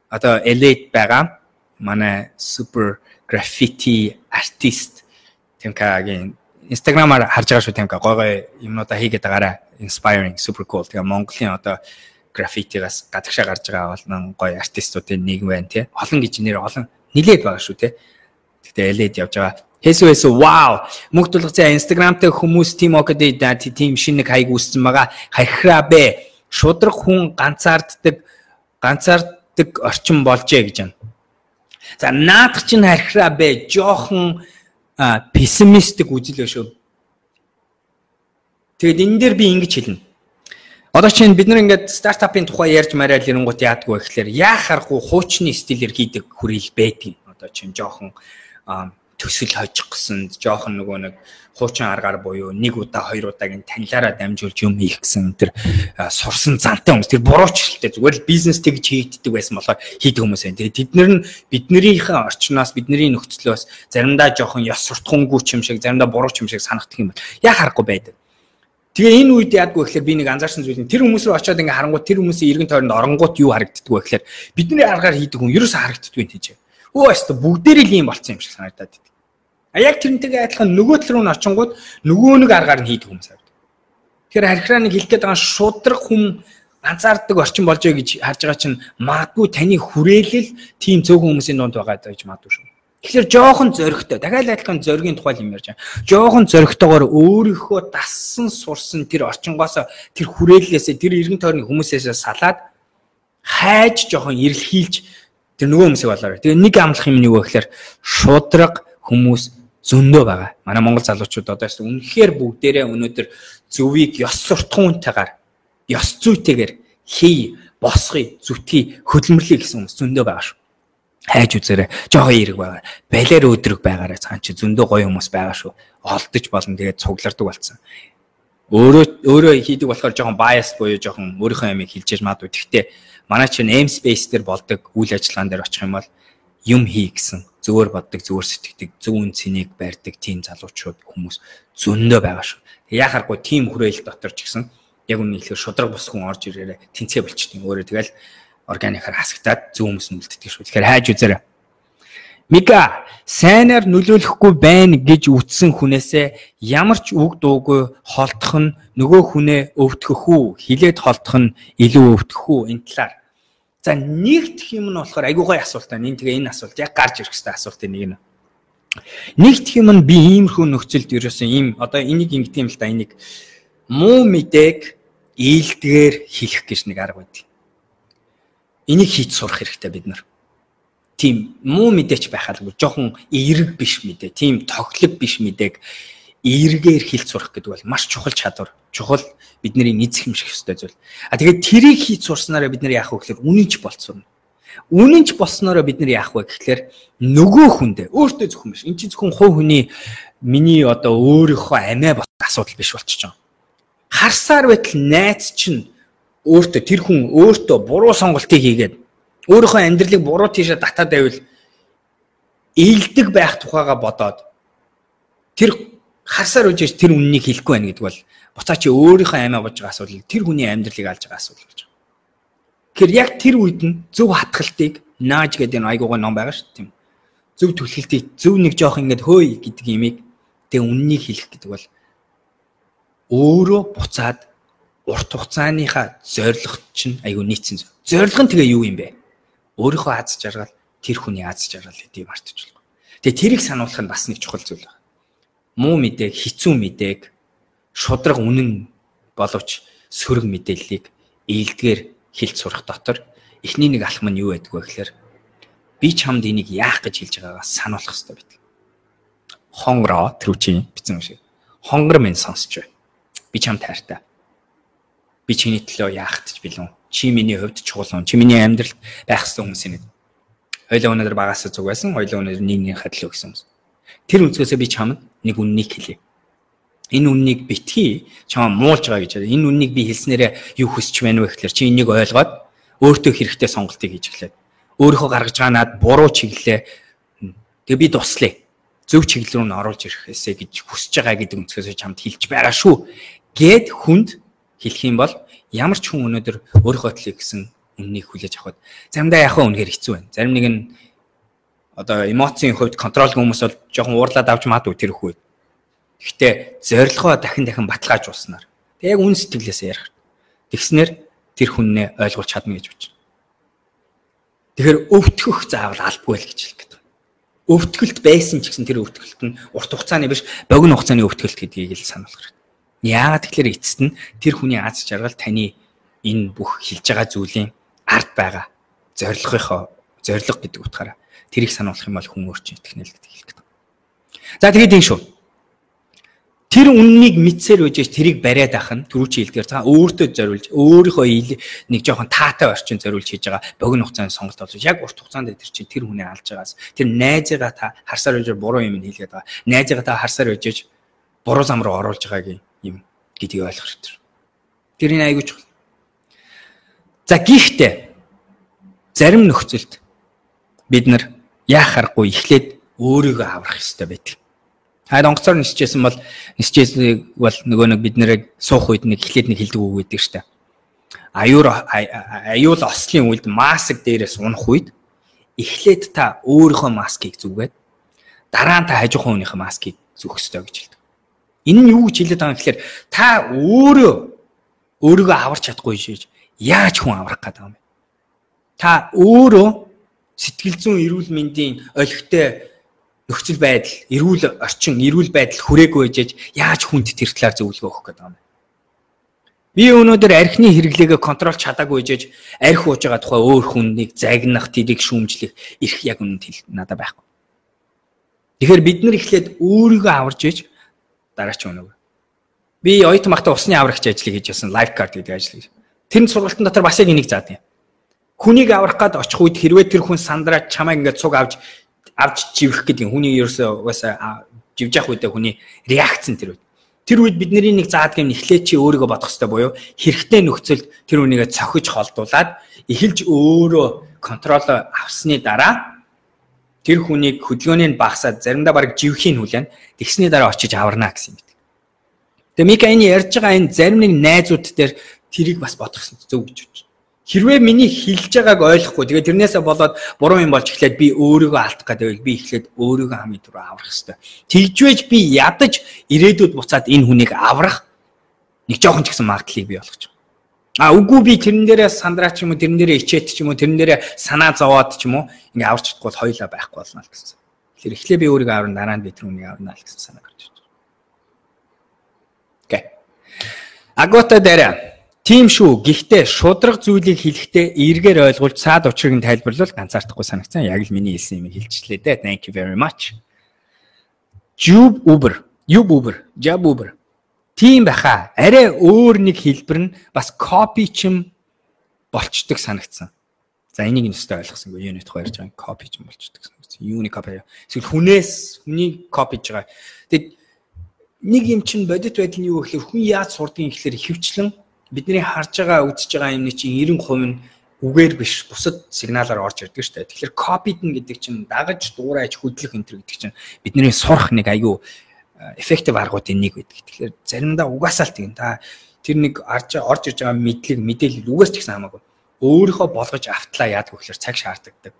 одоо elite байгаа. Манай super graffiti artist Тимкагийн Instagram-аар харж байгаа шүү Тимка. Гой гой юмнуудаа хийгээд байгаарай. Inspiring, super cool. Тэгээ Монголын одоо граффитигаас гадагшаа гарч байгаа олон гоё артистуудын нэг байна тий. Олон гэж нэр олон нилээд байгаа шүү тий. Гэтэ элед явж байгаа. Хэсүү хэсүү вау. Мөнх тулгцаа Instagram-тэй хүмүүс team окэдэ team шинэ нэг хаяг үүссэн байгаа. Хархраа бэ. Шудраг хүн ганцаарддаг ганцаарддаг орчин болжээ гэж байна. За наадах чинь хархраа бэ. Жохон пессимистик үзэл шүү. Тэгэд энэ дээр би ингэж хэлнэ. Одоо чинь бид нар ингээд стартапын тухай ярьж мариал ирэнгуут яадгүй гэхэлэр яах аргагүй хуучны стилээр хийдэг хүрэл байдгийг. Одоо чинь жоохон төсөл хожих гэсэн жоохон нөгөө нэг хуучин аргаар буюу нэг удаа хоёр удаагийн танилаараа дамжуулж юм хийх гэсэн тэр сурсан зантай хүмүүс тэр буруучлалтай зүгээр л бизнес тэгж хийгддэг байсан болохоор хийдэг хүмүүс байна. Тэгээд тэд нар нь биднэрийнхээ орчноос бидний нөхцлөөс заримдаа жоохон ёс суртахуунгүй юм шиг заримдаа буруу юм шиг санагдах юм байна. Яах аргагүй байдаг. Тэгээ энэ үед яадгүй гэхээр би нэг анзаарсан зүйл нь тэр хүмүүс рүү очиод ингээ харангуут тэр хүмүүсийн эргэн тойронд оронгууд юу харагддггүй гэхээр бидний аргаар хийдэг хүн ерөөсөө харагддгүй тийж. Өө өстө бүгдээрээ л юм болцсон юм шиг санагдаад байд. А яг тэрнтэйгээ адилхан нөгөө тал руу н очингууд нөгөө нэг аргаар нь хийдэг хүмүүс авдаг. Тэгэхээр харьхрааныг хэлэх гээд байгаа шудраг хүм ганцаарддаг орчин болж байгаа гэж харж байгаа чинь магадгүй таны хүрээлэл тийм цөөхөн хүмүүсийн дунд байгаа гэж магадгүй шүү. Тэгэхээр жоохон зөрөгтэй. Дахиад адилхан зөргийн тухай юм ярьж байгаа. Жоохон зөрөгтэйгээр өөрийнхөө дассан сурсан тэр орчингоос тэр хүрээллээсээ тэр эргэн тойрны хүмүүсээс салаад хайж жоохон эрэлхийлж тэр нөгөө хүмүүсийг болоорой. Тэгээ нэг амлах юм юу вэ гэхээр шудраг хүмүүс зөндөө байгаа. Манай монгол залуучууд одоо яст үнэхээр бүгдээрээ өнөөдөр зөвийг ёс суртахуунтайгаар ёс зүйтэйгээр хий, босгоё, зүтгэе, хөдөлмөрлөе гэсэн хүмүүс зөндөө байгаа шүү хайж үзээрэй. Жохоо эрэг байгаа. Балиар өдрөг байгаарай. Цаан чи зөндөө гоё хүмүүс байгаа шүү. Олдож болно. Тэгээд цуглардаг болсон. Өөрөө өөрөө хийдэг болохоор жоохон bias буюу жоохон өөрийнхөө амийг хилжээж магадгүй. Гэхдээ манай чинь aim space дээр болдог үйл ажиллагаан дээр очих юм бол юм хий гэсэн зөвөр боддог, зөвөр сэтгэдэг, зөв үн цэнийг барьдаг тийм залуучууд хүмүүс зөндөө байгаа шүү. Яхааргүй тийм хүрээлэл дотор ч гэсэн яг үнэ хэлэхээр шудраг бос хүн орж ирээрээ тэнцээ болчихдээ. Өөрөө тэгэл органикаар хасагтаад зөв хүмүүс нь үлддэг шүү. Тэгэхээр хайж үзээрэй. Мика сайнаар нөлөөлөхгүй байна гэж үтсэн хүнээсээ ямар ч үг дуугүй холдох нь нөгөө хүнээ өвдгөх үү, хилээд холдох нь илүү өвдгөх үү энэ талаар. За нэгдэх юм нь болохоор айгуугай асуулт байна. Энэ тэгээ энэ асуулт яг гарч ирэх хэвээр асуултын нэг нь. Нэгдэх юм нь би иймэрхүү нөхцөлд ерөөсөн ийм одоо энийг ингэдэм л да энийг муу мэдээг ээлдгээр хэлэх гэж нэг арга байдаг. Энийг хийж сурах хэрэгтэй бид нар. Тийм муу мэдээч байхаалгүй жоохон эерэг биш мэдээ, тийм тоглог биш мэдээг эергээр хэлж сурах гэдэг бол маш чухал чадвар. Чухал бидний эзэх юм шиг хэвээр зүйл. А тэгээд тэрийг хийж сурснараа бид нар яах вэ гэхээр үнэнч болцсон. Үнэнч болсноороо бид нар яах вэ гэхээр нөгөө хүндээ өөртөө зөвхөн биш. Энд чинь зөвхөн хувь хүний миний одоо өөрийнхөө амиа бот асуудал биш байгаа. Харсаар байтал найз чинь өөртөө тэр хүн өөртөө буруу сонголтыг хийгээд өөрийнхөө амьдралыг буруу тийшээ татаад байвал ээлдэг байх тухайга бодоод тэр харсаар үжиж тэр үннийг хэлэхгүй байна гэдэг бол буцаа чи өөрийнхөө аймаа бож байгаа асуудал тэр хүний амьдралыг алж байгаа асуудал гэж байна. Тэгэхээр яг тэр үед нь зөв хатгалтыг нааж гэдэг энэ айгуугаа ном байгаа шүү дээ. Зөв түлхэлтийг зөв нэг жоох ингэж хөөй гэдэг имийг тэг үннийг хэлэх гэдэг бол өөрөө буцаад урт хугацааныхаа зорилго чинь айгүй нийцсэн. Зорилго нь тэгээ юу юм бэ? Өөрийнхөө аз жаргал тэр хүний аз жаргал гэдгийг мартаж болохгүй. Тэгээ тэрийг сануулах нь бас нэг чухал зүйл байна. Муу мэдээг, хизүү мэдээг шудраг үнэн боловч сөрөг мэдээллийг ээлдгээр хэлж сурах дотор эхний нэг алхам нь юу байдг вэ гэхээр би чамд энийг яах гэж хэлж байгаагаа сануулах хэрэгтэй байдаг. Хонгороо тэр үчи бичсэн шиг. Хонгор минь сонсч бай. Би чам тайртай би чиний төлөө яах гэж билүүн. Чи миний хувьд чухал хүн. Чи миний амьдралд байх ёстой хүмүүс юм. Хоёлаа өнөөдөр багасаа зүг байсан. Хоёлаа өнөөдөр нэгнийхээ төлөө гэсэн хүмүүс. Тэр үнцгөөсөө би чамд нэг үннийг хэлье. Энэ үннийг битгий чам муулж байгаа гэж. Энэ үннийг би хэлснээрээ юу хүсч байна вэ гэхээр чи энийг ойлгоод өөртөө хэрэгтэй сонголтыг хийж эхлэв. Өөрийнхөө гаргаж байгаа над буруу чиглэлээ тэгээ би туслая. Зөв чиглэл рүү н оруулж ирэхээсэ гэж хүсэж байгаа гэдэг үнцгөөсөө чамд хэлж байгаа шүү. Гэт хүнд хэлэх юм бол ямар ч хүн өнөөдөр өөрийнхөө төлөй гэсэн үннийг хүлээж авахд заримдаа яг үнэхээр хэцүү байна. Зарим нэг нь одоо эмоцийн хувьд контролгүй хүмүүс бол жоохон уурлаад авч маадгүй тэр хүү. Гэхдээ зорилгоо дахин дахин баталгаажуулснаар тэг яг үн сэтгэлээсээ ярих. Тэгснэр тэр хүннээ ойлгуулж чадна гэж бодчих. Тэгэхээр өвтгөх заавал албагүй л гэж хэлэх гэдэг. Өвтгөлт байсан ч гэсэн тэр өвтгөлт нь урт хугацааны биш богино хугацааны өвтгөлт гэдгийг л сануулах хэрэгтэй. Яагаад тэгэхээр эцэст нь тэр хүний аз жаргал таны энэ бүх хэлж байгаа зүйлийн ард байгаа зорилгынхоо зорилго гэдэг утгаараа тэрийг сануулах юм бол хүн өөрчн итгэнэ л гэдэг хэлэх гэдэг. За тэгээд энэ шүү. Тэр үннийг мэдсээр үжиж тэрийг бариад ах нь түрүүчийн хэлдгээр цаа өөртөө зориулж өөрийнхөө нэг жоохон таатай орчин зориулж хийж байгаа богино хугацааны сонголт болж яг урт хугацаанд тэр чинь тэр хүнээ алж байгаас тэр найзыгаа та харсаар үжиж буруу юм хэлгээд байгаа. Найзыгаа та харсаар үжиж буруу зам руу оруулж байгааг юм гэдгийг ойлгох хэрэгтэй. Тэр энэ айгүй чухал. За гихтээ зарим нөхцөлд бид нар яах аргагүй эхлээд өөрийгөө аврах хэрэгтэй байдаг. Хаад онгоцоор нисчээсэн бол нисчээсийг бол нөгөө нэг бид нэрийг суух үед нэг эхлээд нэг хилдэг үг гэдэг штэ. Аюур аюул ослын үед маск дээрээс унах үед эхлээд та өөрийнхөө маскыг зүгээд дараа нь та хажуухан хүнийхээ маскыг зүүх ёстой гэж хэлдэг. Энэ нь юу гэж хэлээд байгаа юм гэхээр та өөрөө өөрийгөө аварч чадахгүй шийж яаж хүн аврах байгаа юм бэ? Та өөрөө сэтгэл зүйн эрүүл мэндийн олигтой нөхцөл байдал, эрүүл орчин, эрүүл байдал хүрээгүй байж яаж хүнд тэр талаар зөвлөгөө өгөх байгаа юм бэ? Би өнөөдөр архины хэрэглээгээ контрол чадаагүй жиж арх ууж байгаа тухай өөр хүнийг загнах, тэрийг шүүмжлэх эрх яг үнэнд надад байхгүй. Тэгэхээр бид нар эхлээд өөрийгөө аварж иж дараа ч өнөг. Би оюут махта усны аврагч ажлыг хийж байсан лайф карт гэдэг ажил. Тэр нь сургалтын дотор бас яг энийг заадаг. Хүнийг аврах гад очих үед хэрвээ тэр хүн сандраад чамайг ингээд цуг авч авч живэх гэдэг хүний ерөөсөө угаасаа живж явах үедээ хүний реакц нь тэр үед. Тэр үед бидний нэг заадаг юм эхлээ чи өөрийгөө бодох хэрэгтэй буюу хэрэгтэй нөхцөлд тэр үнийгээ цохиж холдуулаад эхэлж өөрөө контрол авсны дараа тэр хүнийг хөдөлгөөний нь багасаад заримдаа баг живхийн хүлэн тэгсний дараа очиж аварна гэсэн юм. Тэгээ Мика энэ ярьж байгаа энэ зарим нэг найзууд дээр тэрийг бас бодох зөв гэж бодож Хэрвээ миний хэлж байгааг ойлгохгүй тэгээд тэрнээсээ болоод буруу юм болж эхлээд би өөрийгөө алдах гэдэг би эхлээд өөрийгөө хамгийн түрүү аврах хэрэгтэй. Тэгжвэж би ядаж ирээдүйд буцаад энэ хүнийг аврах нэг жоохон ч гэсэн магадлалыг бий болгож. А үгүй би тэрэн дээрээ сандраа ч юм уу тэрэн дээрээ ичээд ч юм уу тэрэн дээрээ санаа зовоод ч юм уу ингээ аварч чадахгүй бол хоёлаа байхгүй болно л гэсэн. Тэгэхээр эхлээ би өөрийгөө аврын дараа нь би тэр хүнийг аврна л гэсэн санаа гарч ирж байна. Окей. Агота дээр Тийм шүү. Гэхдээ шудраг зүйлийг хэлэхдээ эргээр ойлгуулж цаад учрыг нь тайлбарлавал ганцаардахгүй санагцсан. Яг л миний хэлсэн юм хэлчихлээ дээ. Thank you very much. Jube Uber, Jube Uber, Jab Uber. Тийм баха. Арай өөр нэг хэлбэр нь бас copy чим болчдөг санагцсан. За энийг өстой ойлгосонгүй юуны тухай ярьж байгаа copy чим болчдөг санагцсан. Юуны copy? Эсвэл хүнээс хүний copyж байгаа. Тэгэд нэг юм чинь бодит байдал нь юу гэхээр хүн яаж сурдгийг гэхээр хөвчлэн бидний харж байгаа үзэж байгаа юмны чинь 90% нь үгээр биш бусад сигналаар орж ирдэг шүү дээ. Тэгэхээр копид нь гэдэг чинь дагаж дуурайж хөдлөх энэ төр гэдэг чинь бидний сурах нэг аюу эффектив аргуудын нэг байдаг. Тэгэхээр заримдаа угаасаа л тийм та тэр нэг орж орж ирж байгаа мэдлэг мэдээлэл үгээс ч гэсэн хамаагүй өөрийнхөө болгож автлаа яадаг гэхээр цаг шаарддаг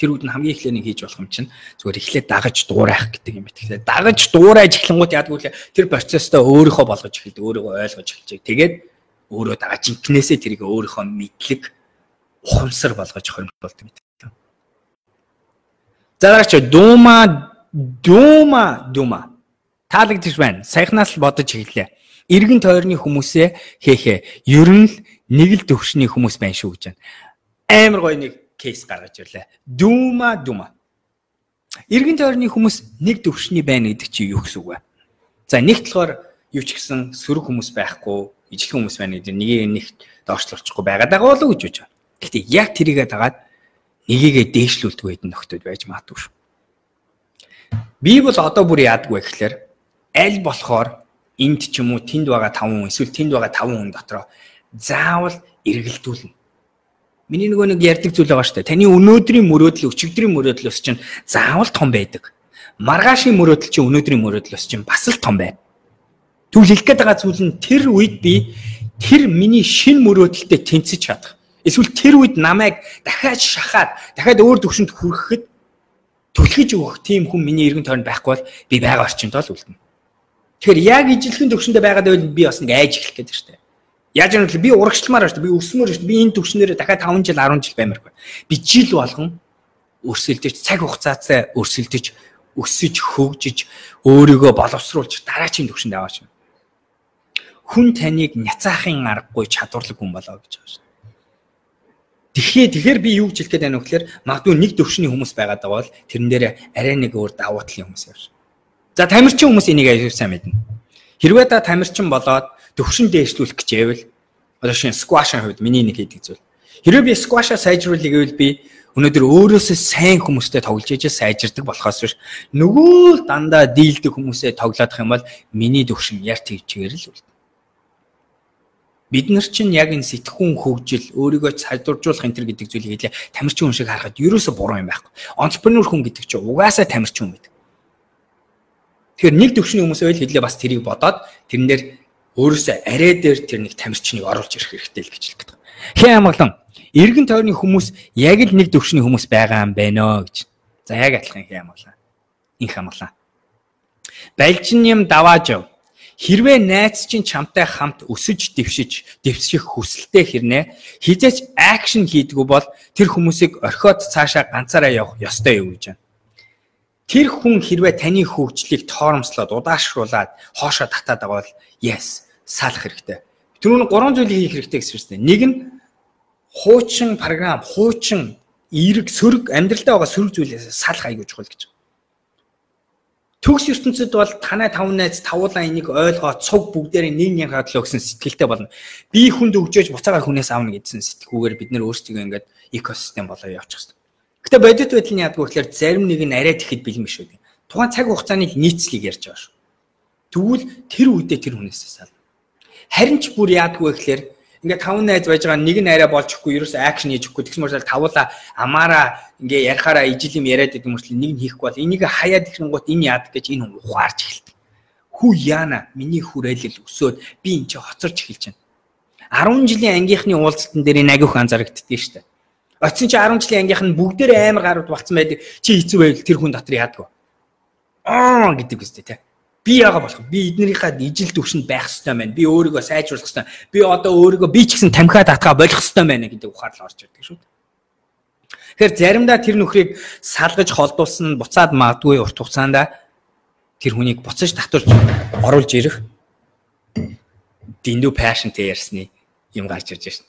тэр үед нь хамгийн эхлээ нэг хийж болох юм чинь зүгээр эхлээд дагаж дуурайх гэдэг юм байна. Тэгэхээр дагаж дуурайж эхлэнгууд яадаг вэ? Тэр процесстой өөрийнхөө болгож эхэлдэг, өөрийгөө ойлгож эхэлж. Тэгээд өөрөө дагаж инкнээсээ тэрийг өөрийнхөө мэдлэг ухамсар болгож хөрөнгөлдөг гэдэг. Зараач дума дума дума таалагдчих байна. Саяхнаас л бодож эхэллээ. Иргэн тойрны хүмүүсээ хээхээ. Ер нь л нэг л төвшний хүмүүс байна шүү гэж байна. Амар гоё нэг кейс гаргаж ирлээ. Дума дума. Иргэн тойрны хүмүүс нэг төвшний байна гэдэг чи юу гэсэн үг вэ? За нэгт болохоор юу ч гэсэн сөрөг хүмүүс байхгүй, ижил хүмүүс байна гэдэг нэгийг нэг доошлуулчихгүй байгаад байгаа болов уу гэж бодож байна. Гэхдээ яг тэрийгээ дагаад нэгийгээ дээшлүүлдэг байдэн нөхдөд байж магадгүй шүү. Би бол одоо бүр яадаг вэ гэхээр аль болохоор энд ч юм уу тэнд байгаа 5 хүн эсвэл тэнд байгаа 5 хүн дотроо заавал эргэлдүүлнэ. Миний нөгөө нэг ярьдаг зүйл байгаа шүү дээ. Таны өнөөдрийн мөрөөдөл өчигдрийн мөрөөдлөөс чинь заавал том байдаг. Маргаашийн мөрөөдөл чинь өнөөдрийн мөрөөдлөөс чинь бас л том байна. Тэгвэл хэлэх гээд байгаа зүйл нь тэр үед би тэр миний шин мөрөөдөлтөд тэнцэж чадах. Эсвэл тэр үед намайг дахиад шахаад дахиад өөр төвшөнд хүрэхэд түлхэж өгөх тийм хүн миний эргэн тойронд байхгүй бол би байгаа орчинд л үлдэнэ. Тэгэхээр яг ижилхэн төвшөндөө байгаад байвал би бас нэг айж эхлэх байна шүү дээ. Яаж юм бэ? Би урагшламаар шүү дээ. Би өсмөр шүү. Би энэ төвшнээр дахиад 5 жил 10 жил баймаргүй. Би жил болгон өрсөлдөж, цаг хугацаасаа өрсөлдөж, өсөж, хөгжиж, өөрийгөө боловсруулж дараачийн төвшөнд аваач. Хүн таныг няцаахын аргагүй чадварлаг хүн болоо гэж байгаа шүү. Тэгэхээр тэгэхээр би юу гэж хэлэх гээд байна вэ гэхээр магадгүй нэг төвшний хүмүүс байгаад байгаа бол тэрэн дээр арай нэг өөр давуу талын хүмүүс явж. За тамирчин хүмүүс энийг аюул сайн мэднэ. Хэрвээ та тамирчин болоод төвшин дээшлүүлэх гэж байвал одоо шинэ squash-ын хувьд миний нэг хийдэг зүйл. Хэрвээ би squash-а сайжруулах гэвэл би өнөөдөр өөрөөсөө сайн хүмүүстэй тоглож ижээ сайжирдаг болохоос биш нөгөө дандаа дийлдэг хүмүүсээ тоглоодох юм бол миний төвшин яар тэгчээр л үлдэнэ. Бид нар чинь яг энэ сэтгхүүн хөгжил өөрийгөө сайдуржуулах энэ төр гэдэг зүйлийг хэлээ. Тамирчин хүн шиг харахад ерөөсө буруу юм байхгүй. Entrepreneur хүн гэдэг чинь угаасаа тамирчин хүн гэдэг. Тэгэхээр нэг төвшний хүмүүс байл хэлээ бас тэрийг бодоод тэрэн дээр өөрөөсөө арай дээр тэр нэг тамирчныг оруулж ирэх хэрэгтэй л гэж хэлэх гэдэг. Хэн амгалан эргэн тойрны хүмүүс яг л нэг төвшний хүмүүс байгаа юм байна гэж. За яг адилхан хэн амгалан. инх амглаа. Балжин юм давааж яв. Хэрвээ найз чинь чамтай хамт өсөж дэвшиж, дэвсгэх хүсэлтэй хэрнээ хизээч акшн хийдгүү бол тэр хүмүүсийг орхиод цаашаа ганцаараа явах ёстой юу гэж байна. Тэр хүн хэрвээ таны хөгжлийг тоормслоод удаашруулад хоошоо татаад байгаа бол yes, салах хэрэгтэй. Тэр нь гурван зүйлийг хийх хэрэгтэй гэсэн юм. Нэг нь хуучин програм, хуучин эерэг сөрөг амьдралдаа байгаа сөрөг зүйлээс салах аягүй чухал гэж. Төгс ертөнцид бол танай тав найз тавуулаа энийг ойлгоо цуг бүгдээрээ нэг нэг хадлаа гэсэн сэтгэлтэй болно. Би хүнд өгчөөж буцаагаар хүнээс авна гэдсэн сэтгүүгээр бид нэр өөрсдөө ингээд экосистем болоо явуучих. Гэтэ бодит байдал нь яадгүй гэхээр зарим нэг нь арай тэгэхэд бэлэн биш үү. Тухайн цаг хугацааны нийцлийг ярьж байгаа шүү. Тэгвэл тэр үедээ тэр хүнээс сална. Харин ч бүр яадгүй гэхээр ингээ таван найз байж байгаа нэг нь арай болчихгүй ерөөс акшн хийчихгүй тэгс мөрсөл тавуулаа амаараа ингээ ярихаараа ижил юм яриад идэм мөрсөл нэг нь хийхгүй бол энийг хаяад ихэнгуут энэ яадаг гэж энэ хүн ухаарч эхэлдэг. Хүү яана миний хүрээлэл өсөөд би энэ чи хоцорч эхэлж байна. 10 жилийн ангийнхны уулзалтан дээр энэ агиух анзаарэгддээ штэ. Очсон чи 10 жилийн ангийнх нь бүгдээр амар гарууд болцсон байдаг. Чи хэцүү байвал тэр хүн дотор яадаг. Аа гэдэг үстэй те би яага болох би эднэрийнхээ ижил төвшөнд байх хэрэгтэй байна. Би өөрийгөө сайжруулах хэрэгтэй. Би одоо өөрийгөө би ч гэсэн тамхиа татгаа болох хэрэгтэй байна гэдэг ухаал орж ирдэг шүү. Тэгэхээр заримдаа тэр нөхрийг салгаж холдуулсан нь буцаад магадгүй урт хугацаанд тэр хүнийг буцаж татварч оруулж ирэх дэндүү пашнтэй ярьсны юм гарч ирж шин.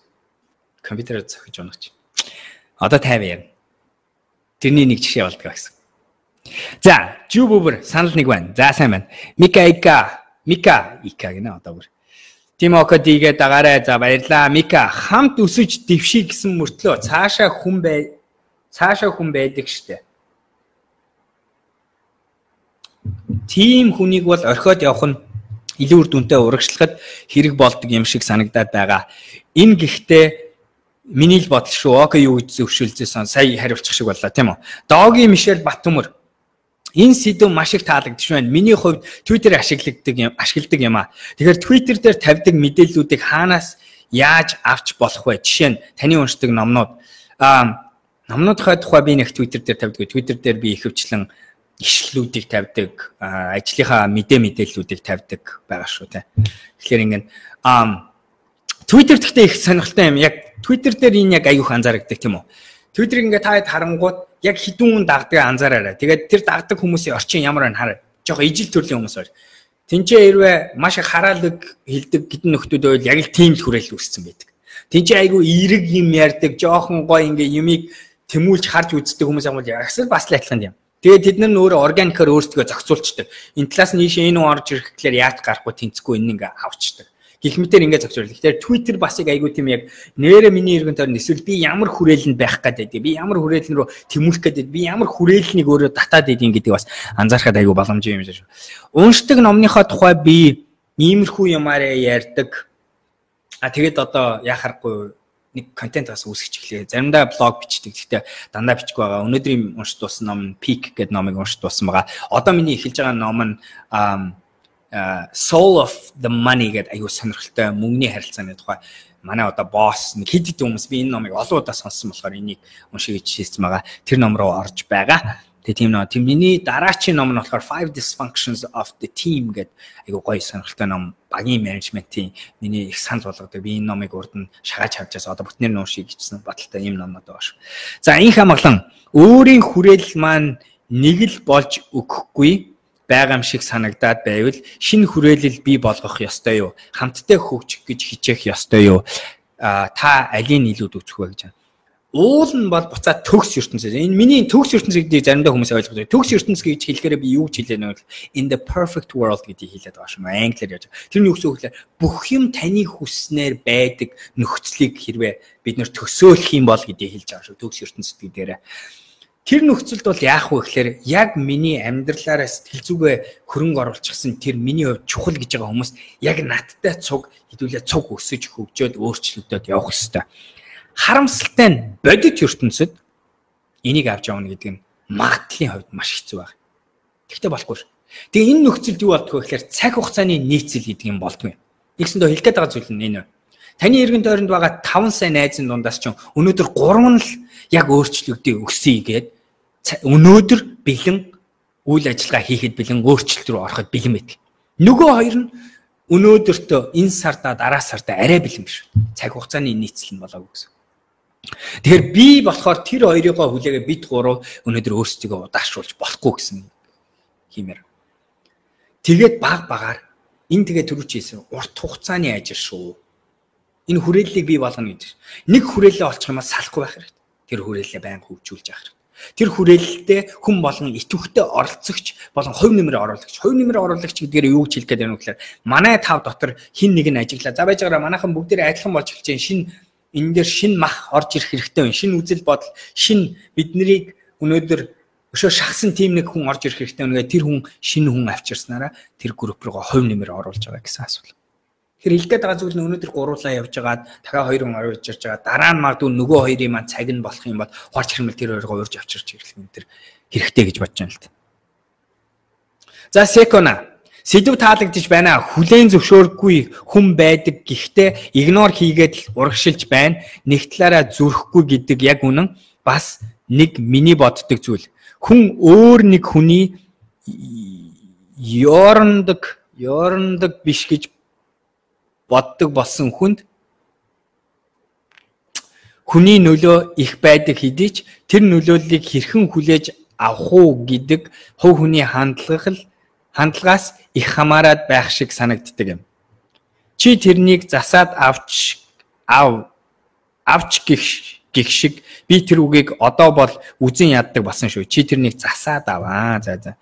Компьютерээр зохиж унаач. Одоо 50 ярина. Тэрний нэг жишээ болдгоо гэсэн. За, Жубүбэр санал нэг байна. За сайн байна. Мика Ика, Мика Ика гэнэ одоо бүр. Тимоко дигээ дагаарай. За баярлаа. Мика хамт өсөж дэвший гэсэн мөртлөө цаашаа хүн бай цаашаа хүн байдаг штэ. Тим хүнийг бол орхиод явах нь илүү үр дүнтэй урагшлахад хэрэг болдог юм шиг санагдаад байгаа. Энэ гэхдээ миний л бодол шүү. Окей юу гэж зөвшөөлжсэн сая хариулчих шиг боллоо тийм үү. Доги Мишель Батүмөр Энэ сэдв маш их таалагдж байна. Миний хувьд Twitter ашигладаг юм, ашигладаг юм аа. Тэгэхээр Twitter дээр тавьдаг мэдээллүүдийг хаанаас яаж авч болох вэ? Жишээ нь таны уншдаг номнууд аа номнуудынхаа тухай би нэг Twitter дээр тавьдаг. Twitter дээр би ихэвчлэн ишлэлүүдийг тавьдаг, ажлынхаа мэдээ мэдээллүүдийг тавьдаг байгаа шүү те. Тэгэхээр ингээд аа Twitter гэхдээ их сонирхолтой юм. Яг Twitter дээр энэ яг аюух анзаардаг тийм үү? Twitter ингээд та харангууд яг хідүүн дагдаг анзаараарай. Тэгээд тэр дагдаг хүмүүсийн орчин ямар байна хараа. Жохо ижил төрлийн хүмүүс байна. Тинчээ хэрвээ маш их хараалаг хилдэг гидэн нөхдүүд байвал яг л тийм л хүрээлэл үүссэн байдаг. Тинчээ айгүй эерэг юм ярьдаг, жоохон гой ингээ юмыг тэмүүлж харж үздэг хүмүүс юм бол ясэл бас л адилхан юм. Тэгээд тэд нар өөрөө органикаар өөрсдөө зохицуулчдаг. Энэ талаас нь ийшээ энэ орж ирэх гэхээр яаж гарахгүй тэнцэхгүй энэ ингээ авчдаг гих мэтэр ингээд зогсвол. Тэгэхээр Twitter бас яг айгүй тийм яг нэрэ миний иргэн тойрон эсвэл би ямар хүрээлэнд байх гэдэг. Би ямар хүрээлэн рүү тэмүүлэх гэдэг. Би ямар хүрээлнийг өөрөө татаад идэх гэдэг бас анзаархад айгүй боломжтой юм шиг. Уншдаг номныхоо тухай би иймэрхүү юмараа ярьдаг. А тэгээд одоо яхахгүй нэг контент бас үүсгэж эхлэе. Заримдаа блог бичдэг. Гэхдээ дандаа бичихгүй байгаа. Өнөөдрийн уншд дууссан ном Peak гэдэг номыг уншд дууссан байгаа. Одоо миний эхэлж байгаа ном нь soul of the money гэдэг аюу сонирхолтой мөнгөний харилцааны тухай манай одоо босс нэг хэд хэдэн хүмүүс би энэ номыг олон удаа сонссон болохоор энийг уншиж хийсэн байгаа. Тэр ном руу орж байгаа. Тэгээ тийм ном. Тийм миний дараачийн ном нь болохоор Five Dysfunctions of the Team гэдэг айгуу гоё сонирхолтой ном. Багийн менежментийн миний их санал болгодог. Би энэ номыг урд нь шагааж харжаас одоо бүтнээр нь уншиж гिचсэн баталтай ийм номнод байгаа шүү. За энэ хамглан өөрийн хүрээлэл маань нэг л болж өгөхгүй байгаа юм шиг санагдаад байвал шинэ хүрээлэл бий болгох ёстой юу? Хамтдаа хөгжих гэж хичээх ёстой юу? А та алийн нийлүүд үзэх вэ гэж байна. Уул нь бол буцаад төгс ертөнцөөс. Энэ миний төгс ертөнц гэдгийг заримдаа хүмүүс ойлгож байна. Төгс ертөнц гэж хэлэхээр би юу гэж хэлээ нэ in the perfect world гэдгийг хэлээд байгаа шүү. Англиар яаж. Тэрний үгс өгөхлээр бүх юм таны хүснээр байдаг нөхцөлийг хэрвээ бид нэр төсөөлөх юм бол гэдгийг хэлж байгаа шүү. Төгс ертөнцид гэдгээрээ. Тэр нөхцөлд бол яах вэ гэхээр яг миний амьдралаараа сэтгэл зүгээ хөрөнгө оруулчихсан тэр миний хувьд чухал гэж байгаа хүмүүс яг надтай цуг хэдүүлээ цуг өсөж хөгжөөд өөрчлөгдөд явах хэрэгтэй. Харамсалтай нь бодит ертөнцид энийг авч явна гэдэг нь магадлалын хувьд маш хэцүү байна. Тэгтээ болохгүй. Тэгээ энэ нөхцөлд юу болдгоо гэхээр цаг хугацааны нийцэл гэдэг юм болдгоо. Нэгсэндээ хэлгээд байгаа зүйл нь энэ. Таны эргэн тойронд байгаа 5 сая найзын дундаас ч өнөөдөр 3 нь л яг өөрчлөгдөе өсөе гэд өнөөдөр бэлэн үйл ажиллагаа хийхэд бэлэн өөрчлөлт рүү ороход бэлэн байдаг. Нөгөө хоёр нь өнөөдөртөө энэ сарда дараа сарда арай бэлэн биш. Цаг хугацааны нийцэл нь болоогүй гэсэн. Тэгэхээр би болохоор тэр хоёрыгоо хүлээгээ бид гурав өнөөдөр өөрсдийгөө удаашруулж болохгүй гэсэн хиймээр. Тэгээд баг багаар энэ тэгээ төрүүч хийсэн урт хугацааны ажил шүү. Энэ хүрээллийг бий болгоно гэж. Нэг хүрээлэл олчих юм бол салахгүй байх хэрэгтэй. Тэр хүрээллээ байнга хөгжүүлж явах хэрэгтэй. Тэр хүрээлэлтэй хүн болгон итвэхтэй оролцогч болон хувь нэмрээ оруулагч. Хувь нэмрээ оруулагч гэдгээр юу гэж хэлэх гээд байна вэ гэхээр манай тав дотор хин нэг нь ажиглаа. За байж байгаараа манайхан бүгд адилхан болж эхэлж байна. Шин энэ дээр шин мах орж ирэх хэрэгтэй байна. Шин үзэл бодол, шин биднийг өнөөдөр өшөө шахсан тим нэг хүн орж ирэх хэрэгтэй байна. Тэр хүн шинэ хүн авчирснараа тэр групп руу хувь нэмэр оруулж байгаа гэсэн асуулт. Тэгэхээр хэлгээд байгаа зүйл нь өнөөдөр гуруулаа явж байгаад дахиад хоёр хүн орж ирж байгаа. Дараа нь магадгүй нөгөө хоёрын маань цаг нь болох юм бол хорч хэрмэл тэр хоёроо урьж авчирч ирэх юм тэр хэрэгтэй гэж бодож байна л та. За секона Сэдв таалагдж байна. Хүлээн зөвшөөрөхгүй хүн байдаг. Гэхдээ игнор хийгээд л урагшилж байна. Нэг талаараа зүрхгүй гэдэг яг үнэн бас нэг миний боддог зүйл. Хүн өөр нэг хүний ёорндог, ёорндог биш гэж боддог болсон хүнд хүний нөлөө их байдаг хэдий ч тэр нөлөөллийг хэрхэн хүлээж авах уу гэдэг хувь хүний хандлага л хандлагаас их хамаарад байх шиг санагддаг юм. Чи тэрнийг засаад авч ав авч гих гих шиг би тэр үгийг одоо бол үзен яддаг болсон шүү. Чи тэрнийг засаад аваа. За за.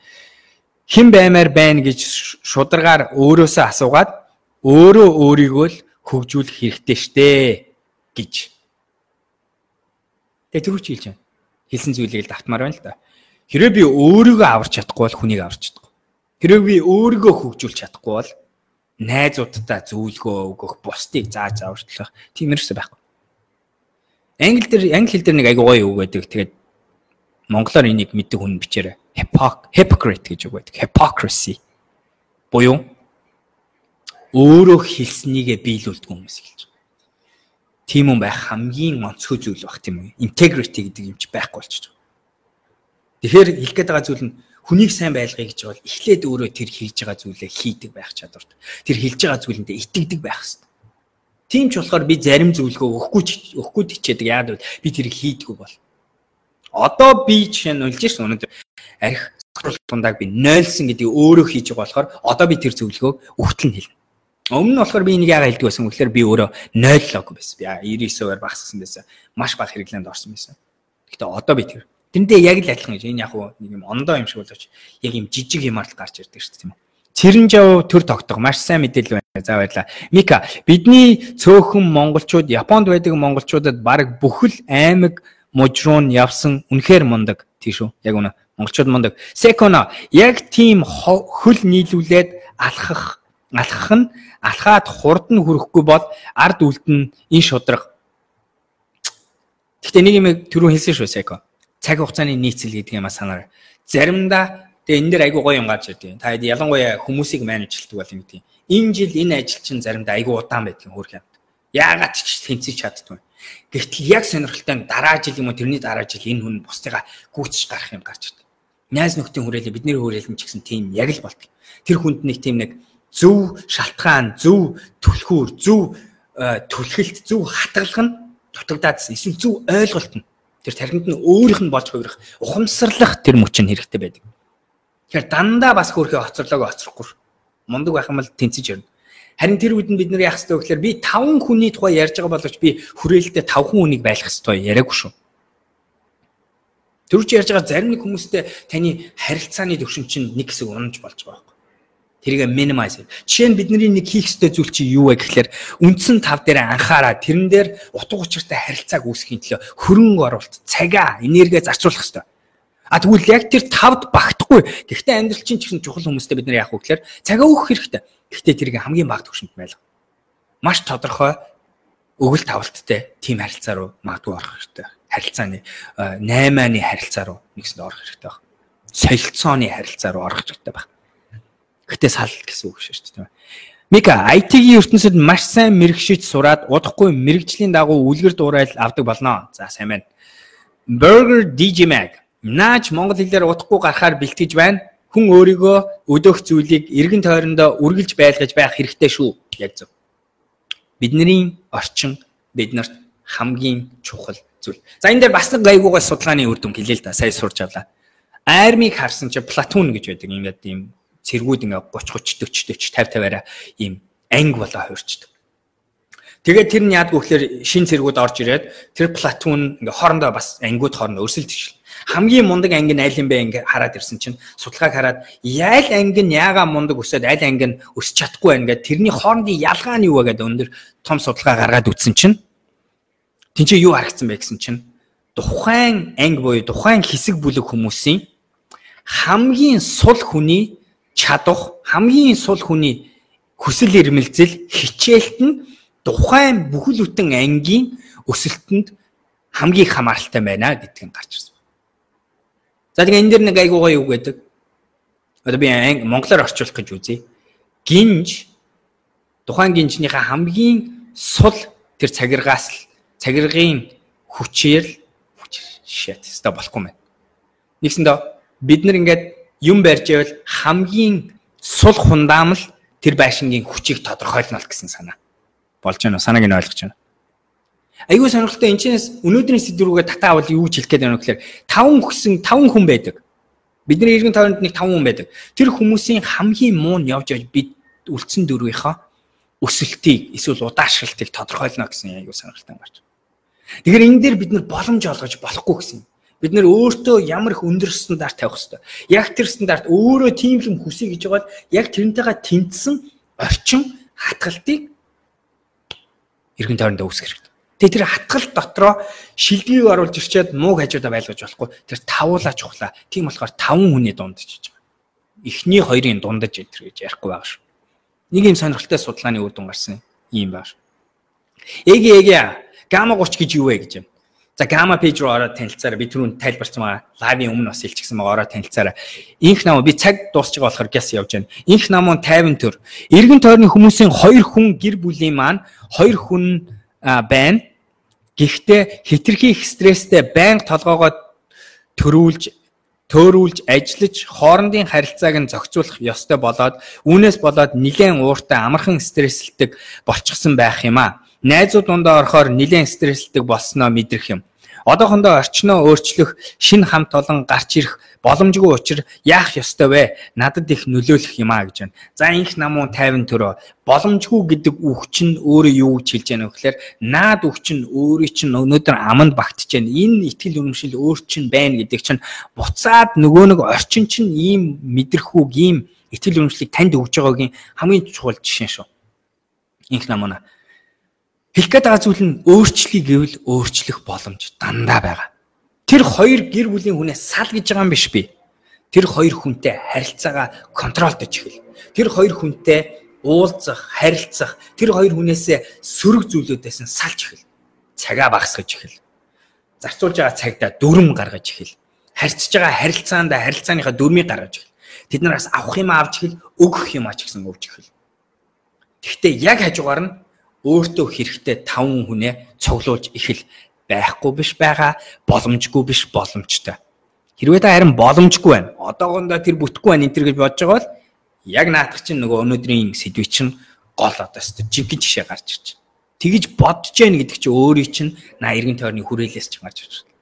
Хэн баймаар байна гэж шударгаар өөрөөсөө асуугаад өөрөө өөрийгөө л хөгжүүлэх хэрэгтэй штэ гэж. Тэгээ тэр үуч хэлж байна. Хэлсэн зүйлийг л давтмаар байна л да. Хэрэв би өөрийгөө аварч чадахгүй бол хүнийг аварч чадахгүй. Тэрийг би өөрийгөө хөгжүүлж чадахгүй бол найзуудтай зөвлөгөө өгөх, бусдыг зааж аварчлах тиймэрхүү байхгүй. Англи дээр англи хэл дээр нэг айгуу гоё үг байдаг. Тэгээд монголоор энийг мэддэг хүн бичээрэй. Hypocrite гэж үг байдаг. Hypocrisy. Буюу өөрөө хэлснийгээ биелүүлдэг хүмүүс хэлж байгаа. Тийм юм байх хамгийн онцгой зүйл баг тийм үү? Integrity гэдэг юм чи байхгүй болчихж байгаа. Тэгэхээр хэлэх гээд байгаа зүйл нь хүнийг сайн байлгая гэж бол эхлээд өөрөө тэр хийж байгаа зүйлээ хийдэг байх чадварт. Тэр хийж байгаа зүйлэндээ итгэдэг байх хэрэгтэй. Тийм ч болохоор би зарим зөвлөгөө өгөхгүй өгөхгүй тичээдэг. Яагаад гэвэл би тэрийг хийдэггүй бол. Одоо би жишээ нь үлж шин өнөөдөр арх тундааг би нойлсон гэдгийг өөрөө хийж байгаа болохоор одоо би тэр зөвлөгөөг өгтөл нь хэлнэ. Өмнө нь болохоор би энийг яагаад хэлдэг байсан гэхээр би өөрөө нойллоогүй байсан. Би 99%-аар багассан байсан. Маш бага хэрэглээнд орсон байсан. Гэхдээ одоо би тэр Тэндээ яг л адилхан гэж энэ яг нэг юм ондоо юм шиг болооч яг юм жижиг юмар л гарч ирдэг шүү дээ тийм үү. Цэрэнжав төр тогтох маш сайн мэдээлэл байна. За баярлаа. Мика бидний цөөхөн монголчууд Японд байдаг монголчуудад баг бүхэл аймаг мужруун явсан үнэхээр мундаг тийш үү. Яг үнэ. Монголчууд мундаг. Секоно яг тийм хөл нийлүүлээд алхах алхах нь алхаад хурд нь хүрэхгүй бол ард үлд нь ин шудраг. Гэхдээ нэг юм түрүү хэлсэн шүү Секо цаг хугацааны нийцэл гэдэг юм а санаар. Заримдаа тэгээ энэ дэр айгуу гоё юм гарч ирдэг. Та хэд ялангуяа хүмүүсийг менежлдэг бол юм тийм. Энэ жил энэ ажил чинь заримдаа айгуу удаан байдаг хөрх юм. Яагаад ч тэнцэж чаддгүй. Гэвтэл яг сонирхолтой дараа жил юм уу тэрний дараа жил энэ хүн бусдыгаа гүйцэж гарах юм гарч ирдэг. Найз нөхдийн хүрээлээ бидний хүрээлэн ч гэсэн тийм яг л болдог. Тэр хүнд нэг тийм нэг зөв шалтгаан, зөв түлхүүр, зөв э, түлхэлт, зөв хатгалах нь дутагдаадсэн. Эсвэл зөв ойлголт нь Тэр тархинд нь өөрийнх нь болж хувирах, ухамсарлах тэр мөч нь хэрэгтэй байдаг. Тэгэхээр дандаа бас хөөрхөө хоцорлоог хоцрохгүй. Мундаг байх юм бол тэнцэж ярина. Харин тэр үед нь бид нар яах ёстой вэ гэхээр би 5 хүний тухай ярьж байгаа боловч би хүрээлэлдээ 5 хүний хүнийг байлгах ёстой яриаггүй шүү. Төрч ярьж байгаа зарим нэг хүмүүстэй таны харилцааны төвшин чинь нэг хэсэг унаж болж байгаа Тэрийг minimize. Жишээ нь бидний нэг хийх ёстой зүйл чи юу вэ гэхэлэр үндсэн тав дээр анхаараа тэрэн дээр утга учиртай харилцааг үүсгэхийн төлөө хөрөнгө оруулалт, цагаа, энерги зарцуулах ёстой. А тэгвэл яг тэр тавд багтахгүй. Гэхдээ амьдрал чинь ч гэсэн чухал хүмүүстэй бид нар яах вэ гэхээр цагаа өгөх хэрэгтэй. Гэхдээ тэрийг хамгийн бага түвшинд байлга. Маш тодорхой өгөл тавалттай тийм харилцаа руу магадгүй орох хэрэгтэй. Харилцааны 8-ны харилцаа руу нэгсэнд орох хэрэгтэй байна. Солилцооны харилцаа руу орох хэрэгтэй байна Гэтэ сал гэсэн үг шүү дээ. Мика IT-ийн ертөнцид маш сайн мэрэгшиж сураад удахгүй мэрэгжлийн дагуу үлгэр дуурайл авдаг болно. За сайн байна. Burger DJ Mag. Наач монгол хэлээр удахгүй гарахаар бэлтгэж байна. хүн өөрийгөө өдөөх зүйлийг эргэн тойрондоо үргэлж байлгаж байх хэрэгтэй шүү. Яг зөв. Бидний орчин биднэрт хамгийн чухал зүйл. За энэ дээр бас нэг гайгуугай судалгааны үр дүн хэлээ л да. Сая сурч авлаа. Армиг харсан чи Платон гэж байдаг. Ингээд ийм цэргүүд ингээ 30 30 40 40 50 50-аараа ийм анги болоо хуурчдаг. Тэгээд тэр нь яадгүй гэхээр шин цэргүүд орж ирээд тэр Платон ингээ хоорондоо бас ангиуд хоорондоо өрсөлдөж хамгийн мундаг анги нь айл юм бэ ингээ хараад ирсэн чинь судалгааг хараад яйл анги нь яага мундаг өсөд аль анги нь өсч чадахгүй байна гэдэг тэрний хоорондын ялгаа нь юу вэ гэдэг өндөр том судалгаа гаргаад үтсэн чинь тэнцээ юу харагдсан бэ гэсэн чинь тухайн анги буюу тухайн хэсэг бүлэг хүмүүсийн хамгийн сул хүний чадах хамгийн сул хүний хүсэл эрмэлзэл хичээлт нь тухайн бүхэл бүтэн ангийн өсөлтөнд хамгийн хамааралтай байна гэдгийг гарч ирсэн. За тэгээ энэ дэр нэг айгуугаа юу гэдэг? Одоо би монголоор орчуулах гэж үзье. Гинж тухайн гинжнийхээ хамгийн сул тэр цагиргаас л цагиргын хүчээр shit ста болохгүй мэн. Нэгсэндээ бид нар ингээд юм барьж байвал хамгийн сул хундаам л тэр байшингийн хүчийг тодорхойлно гэсэн санаа. Болж байна уу? Санааг нь ойлгож байна. Айгүй сонирхолтой энэ чинээс өнөөдрийн сэдв рүүгээ татаа авал юу ч хэлэх гээд байна гэхээр таван хүсэн таван хүн байдаг. Бидний иргэн тойронд нэг таван хүн байдаг. Тэр хүмүүсийн хамгийн муу нь явж явж бид үлдсэн дөрвийнхөө өсөлтийг эсвэл удаашралтыг тодорхойлно гэсэн айгүй сонирхолтой гарч. Тэгэхээр энэ дээр бид нар боломж олгож болохгүй гэсэн. Бид нэр өөртөө ямар их өндөр стандарт тавих хэрэгтэй. Яг тэр стандарт өөрөө тийм л хүсье гэж байгаад яг тэрнтэйгээ тэнцсэн орчин хатгалтыг иргэн тойронд үүсгэх хэрэгтэй. Тэгээ тэр хатгал дотроо шилдгийг оруулж ирчээд мууг хажуудаа байлгаж болохгүй. Тэр тавуулаа чухлаа. Тийм болохоор таван хүний дундаж хийж байгаа. Эхний хоёрын дундаж энэ гэж ярихгүй байгаа шүү. Нэг юм сонирхолтой судалгааны үр дүн гарсан юм байна. Эгэ эгэ гамма 30 гэж юу вэ гэж юм. За гамма пэйж руу ороод танилцаараа би түрүүн тайлбарсан байгаа. Лайвын өмнө бас хэлчихсэн байгаа ороод танилцаараа. Инх нам би цаг дуусч байгаа болохоор гяс явж байна. Инх намун 50 төр. Иргэн тойрны хүмүүсийн хоёр хүн гэр бүлийн маань хоёр хүн байна. Гэхдээ хитрхи их стресстэй байнга толгоогоо төрүүлж төөрүүлж ажиллаж хоорондын харилцааг нь зохицуулах ёстой болоод үүнээс болоод нэлээд ууртай амархан стресслдэг болчихсон байх юм а. Найзууд дундаа орохоор нэлээд стресслдэг болсноо мэдрэх юм. Одоохондоо орчноо өөрчлөх шинэ хамт олон гарч ирэх боломжгүй учраас яах ёстой вэ? Надад их нөлөөлөх юм а гэж байна. За инх намуу 50 төрөө боломжгүй гэдэг үг чинь өөрөө юу гэж хэлж яана гэхээр наад үг чинь өөрийн чинь өнөөдөр аманд багтж байна. Энэ ихтгэл үнэмшил өөр чинь байна гэдэг чинь буцаад нөгөө нэг орчин чинь ийм мэдрэхүүг ийм ихтгэл үнэмшлийг танд өгж байгаагийн хамгийн чухал жишээ шүү. Инх намуу Хэлэх гээд байгаа зүйл нь өөрчлөлийг гэвэл өөрчлөх боломж дандаа байгаа. Тэр хоёр гэр бүлийн хүнээс сал гэж байгаа юм биш би. Тэр хоёр хүнтэй харилцаагаа контролдож эхэл. Тэр хоёр хүнтэй уулзах, харилцах, тэр хоёр хүнээсээ сөрөг зүйлүүдээс нь салж эхэл. Цагаа багасгаж эхэл. Зарцуулж байгаа цагдаа дүрм гаргаж эхэл. Харьцаж байгаа харилцаанд харилцааныхаа дүрмийг гаргаж эхэл. Тэд нараас авах юм авч эхэл, өгөх юм ач гэсэн өвж эхэл. Гэхдээ яг хажуугаар нь өөртөө хэрэгтэй таван хүнээ цуглуулж ихэл байхгүй биш байгаа боломжгүй биш боломжтой. Хэрвээ та харин боломжгүй байна. Одоогондоо тэр бүтэхгүй байна энэ төр гэж бодож байгаа бол яг наадах чинь нөгөө өнөөдрийн сэдвий чинь гол одоо өстө жинхэнэ жишээ гарч ирж байна. Тэгж бодож яах гэдэг чинь өөрийн чинь на эргэн тойрны хүрээлээс ч гарч ирж байна.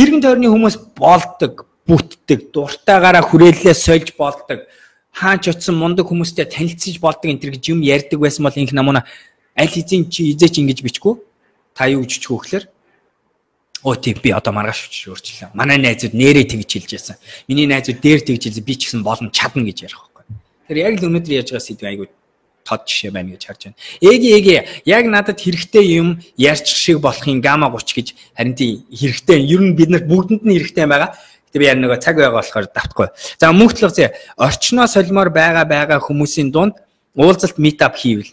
Эргэн тойрны хүмүүс болдог, бүтдэг, дуртайгаараа хүрээллээ сольж болдог. Хаач утсан мундаг хүмүүстэй танилцж болдог энэ төр гэж юм ярьдаг байсан бол инх намуна аль хэзээ чи эзээч ингэж бичгүй та юу гэж чүү гэхээр оо тийм би одоо маргааш очиж өөрчлөө. Манай найзууд нэрээ тэгж хэлж байсан. Миний найзууд дээр тэгж хэлсэн би ч гэсэн болно чадна гэж ярих байхгүй. Тэр яг л өнөөдөр яаж байгаа сэдв айгуу тод жишээ байна гэж харж байна. Эги эги яг надад хэрэгтэй юм ярьчих шиг болохын гама 30 гэж харин тийм хэрэгтэй. Ер нь бид нарт бүгдэнд нь хэрэгтэй байгаа. Гэтэ би яг нөгөө цаг байгаа болохоор давтахгүй. За мөнгөтлөг зэ орчноо солимоор байгаа байгаа хүмүүсийн дунд уулзалт meetup хийвэл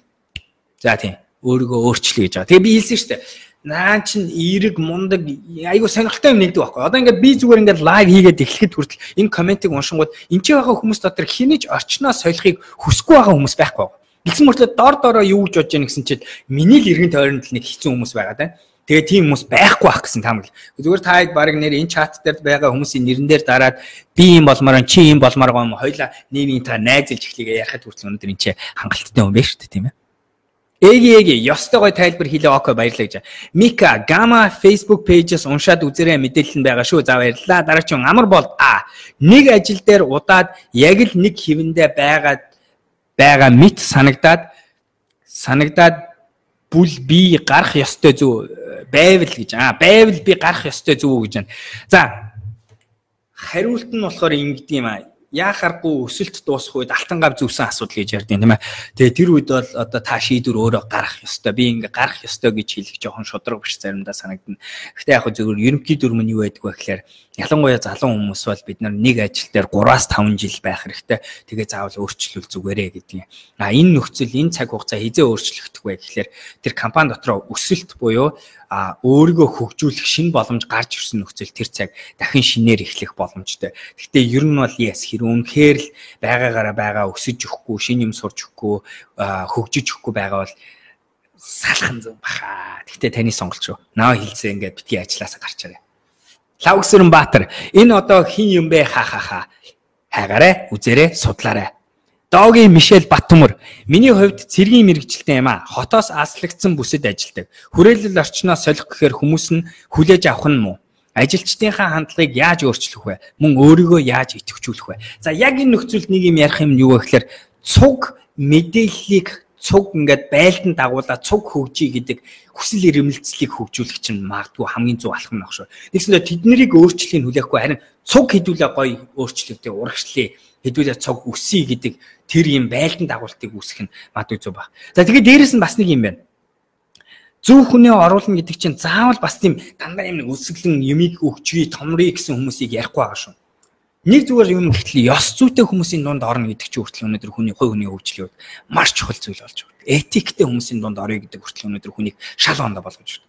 За тийм. Өөрийгөө өөрчлөе гэж байгаа. Тэгээ би хэлсэн шүү дээ. Наа чин эерэг мундаг айгу сонирхолтой юм нэгдэг байхгүй. Одоо ингээд би зүгээр ингээд лайв хийгээд эхлэхэд хүртэл энэ комментиг уншингууд энэ ч байгаа хүмүүс дотор хинэж орчноо солихыг хүсэхгүй байгаа хүмүүс байхгүй. Гэсэн мөртлөө дор дороо юу гэж бодож яах гэсэн чинь миний л эргэн тойронд л нэг хэцүү хүмүүс байгаа даа. Тэгээ тийм хүмүүс байхгүй байх гэсэн таамаг. Зүгээр та хэд баг нэр энэ чат дээр байгаа хүмүүсийн нэрэн дээр дараад би юм болмоор чи юм болмоор гоо юм хоёла нийгмийн та найзалж эхлэгээ ярахад хүртэл өнөөдөр энэ чи хангалттай юм байна шүү дээ тийм ээ. Эги эги ёстой гой тайлбар хийлээ окей баярлалаа гэж. Мика Гама Facebook page-с уншаад үзээрэй мэдээлэл нь байгаа шүү. За баярлалаа. Дараагийн амар бол а нэг ажил дээр удаад яг л нэг хэвэндээ байгаад байгаа мэт санагдаад санагдаад бүл би гарах ёстой зү байвал гэж аа байвал би гарах ёстой зүг гэж байна. За хариулт нь болохоор ингэдэг юм аа яахааргүй өсөлт дуусах үед алтан гав зүвсэн асуудал гэж ярьдیں۔ тийм ээ. Тэгээ тэр үед бол одоо та шийдвэр өөрөө гарах ёстой. Би ингээ гарах ёстой гэж хэлэх жоохон шудраг биш заримдаа санагдана. Гэхдээ яг зөвхөн ерөнхий дүрм нь юу байдаг вэ гэхээр ялангуяа залуу хүмүүс бол бид нар нэг ажил дээр 3-5 жил байх хэрэгтэй. Тэгээ заавал өөрчлөл зүгээрээ юм. А энэ нөхцөл энэ цаг хугацаа хизээ өөрчлөгдөх вэ гэхээр тэр компани дотроо өсөлт буюу а өөрийгөө хөгжүүлэх шин боломж гарч ирсэн нөхцөл тэр цаг дахин шинээр эхлэх боломжтой. Гэхдээ ер нь бол яс хэр үнэхээр л байгаагаараа байгаа өсөж өгөхгүй, шин юм сурч өгөхгүй, хөгжиж өгөхгүй байгаа бол салхан зөв баха. Гэхдээ таны сонголт шүү. Наа хэлсээ ингээд битгий ажилласаа гарчаарай. Лавгсэрэн Баатар энэ одоо хин юм бэ ха ха ха. Хайгаарай, үзээрэй, судлаарай. Доогийн Мишель Батмөр миний хувьд цэргийн мэрэгчлээ юм а. Хотоос аслагдсан бүсэд ажилдаг. Хүрээлэл орчноос солих гэхээр хүмүүс нь хүлээж авах нь муу. Ажилчдынхаа хандлагыг яаж өөрчлөх вэ? Мөн өөрийгөө яаж идэвхжүүлэх вэ? За яг энэ нөхцөлд нэг юм ярих юм юу вэ гэхээр цуг мэдээллийг цуг ингээд байлдан дагуулаад цуг хөгжий гэдэг хүсэл эрмэлзлийг хөгжүүлэх чинь магадгүй хамгийн зөв алхам нөх шүү. Нэгсэндээ тэднийг өөрчлөхийг хүлээхгүй харин цуг хідүүлээ гоё өөрчлөлтөө урагшлаа хэдүүлээ цог өсөе гэдэг тэр юм байлдан дагуултыг үүсгэх нь мадгүй зөв баг. За тэгээд дээрэс нь бас нэг юм байна. Зөв хүнээ оруулна гэдэг чинь заавал бас тийм дандаа юм нэг өсөглөн юмыг өгчвээ томрыг гэсэн хүмүүсийг ярихгүй байгаа шүү. Нэг зүгээр юм гэхэл ёс зүйтэй хүмүүсийн дунд орно гэдэг чинь хүртэл өнөөдөр хүний хувь хүний хөгжлөд маш чухал зүйл болж байна. Этиктэй хүмүүсийн дунд орё гэдэг хүртэл өнөөдөр хүнийг шал ондоо болгож байна.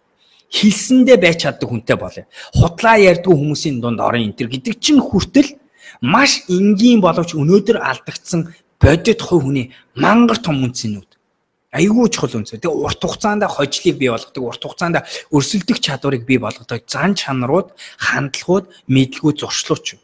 Хилсэндээ байж чаддаг хүнтэй болоё. Худлаа ярьдгүй хүмүүсийн дунд орно энэ төр гэдэг чинь хүртэл маш энгийн боловч өнөөдөр алдагдсан бодит хувь хүний мангар том үнцнүүд айгүй чухал үнцээ. Тэгээ урт хугацаанд хожлыг бий болгодог, урт хугацаанд өрсөлдөх чадварыг бий болгодог зан чанарууд, хандлагууд, мэдлгүүд зуршлууч.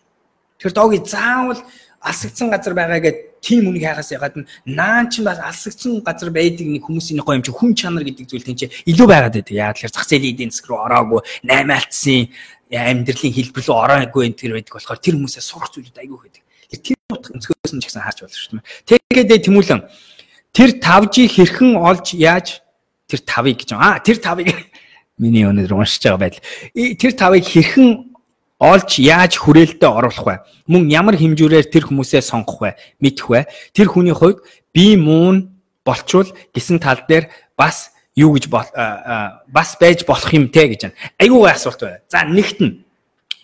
Тэр дооги заавал алсагдсан газар байгаа гэдэг тийм үнийг хайгаас ягаад наан ч бас алсагдсан газар байдаг нэг хүмүүсийн гоё юм чи хүн чанар гэдэг зүйл тийм чи илүү байгаад байдаг. Яа тэгэхээр зах зээлийн эдийн засаг руу ороогүй, наймаалтсан амьдралын хэлбэр рүү ороогүй энэ төр байдаг болохоор тэр хүмүүсээ сурах зүйлүүд айгүй байдаг. Тэр утга өнцгөөс нь ч гэсэн харж болно шүү дээ. Тэгээд тэмүүлэн тэр 5G хэрхэн олж яаж тэр 5-ыг гэж аа тэр 5-ыг миний өнөөдөр уншиж байгаа байдал. Тэр 5-ыг хэрхэн олж яаж хүрээлтэд оруулах вэ? Мөн ямар хэмжүүрээр тэр хүмүүсээ сонгох вэ? Мэдэх вэ? Тэр хүний хувьд би муун болчвол гисэн тал дээр бас юу гэж бас байж болох юм те гэж байна. Айгүй гой асуулт байна. За нэгт нь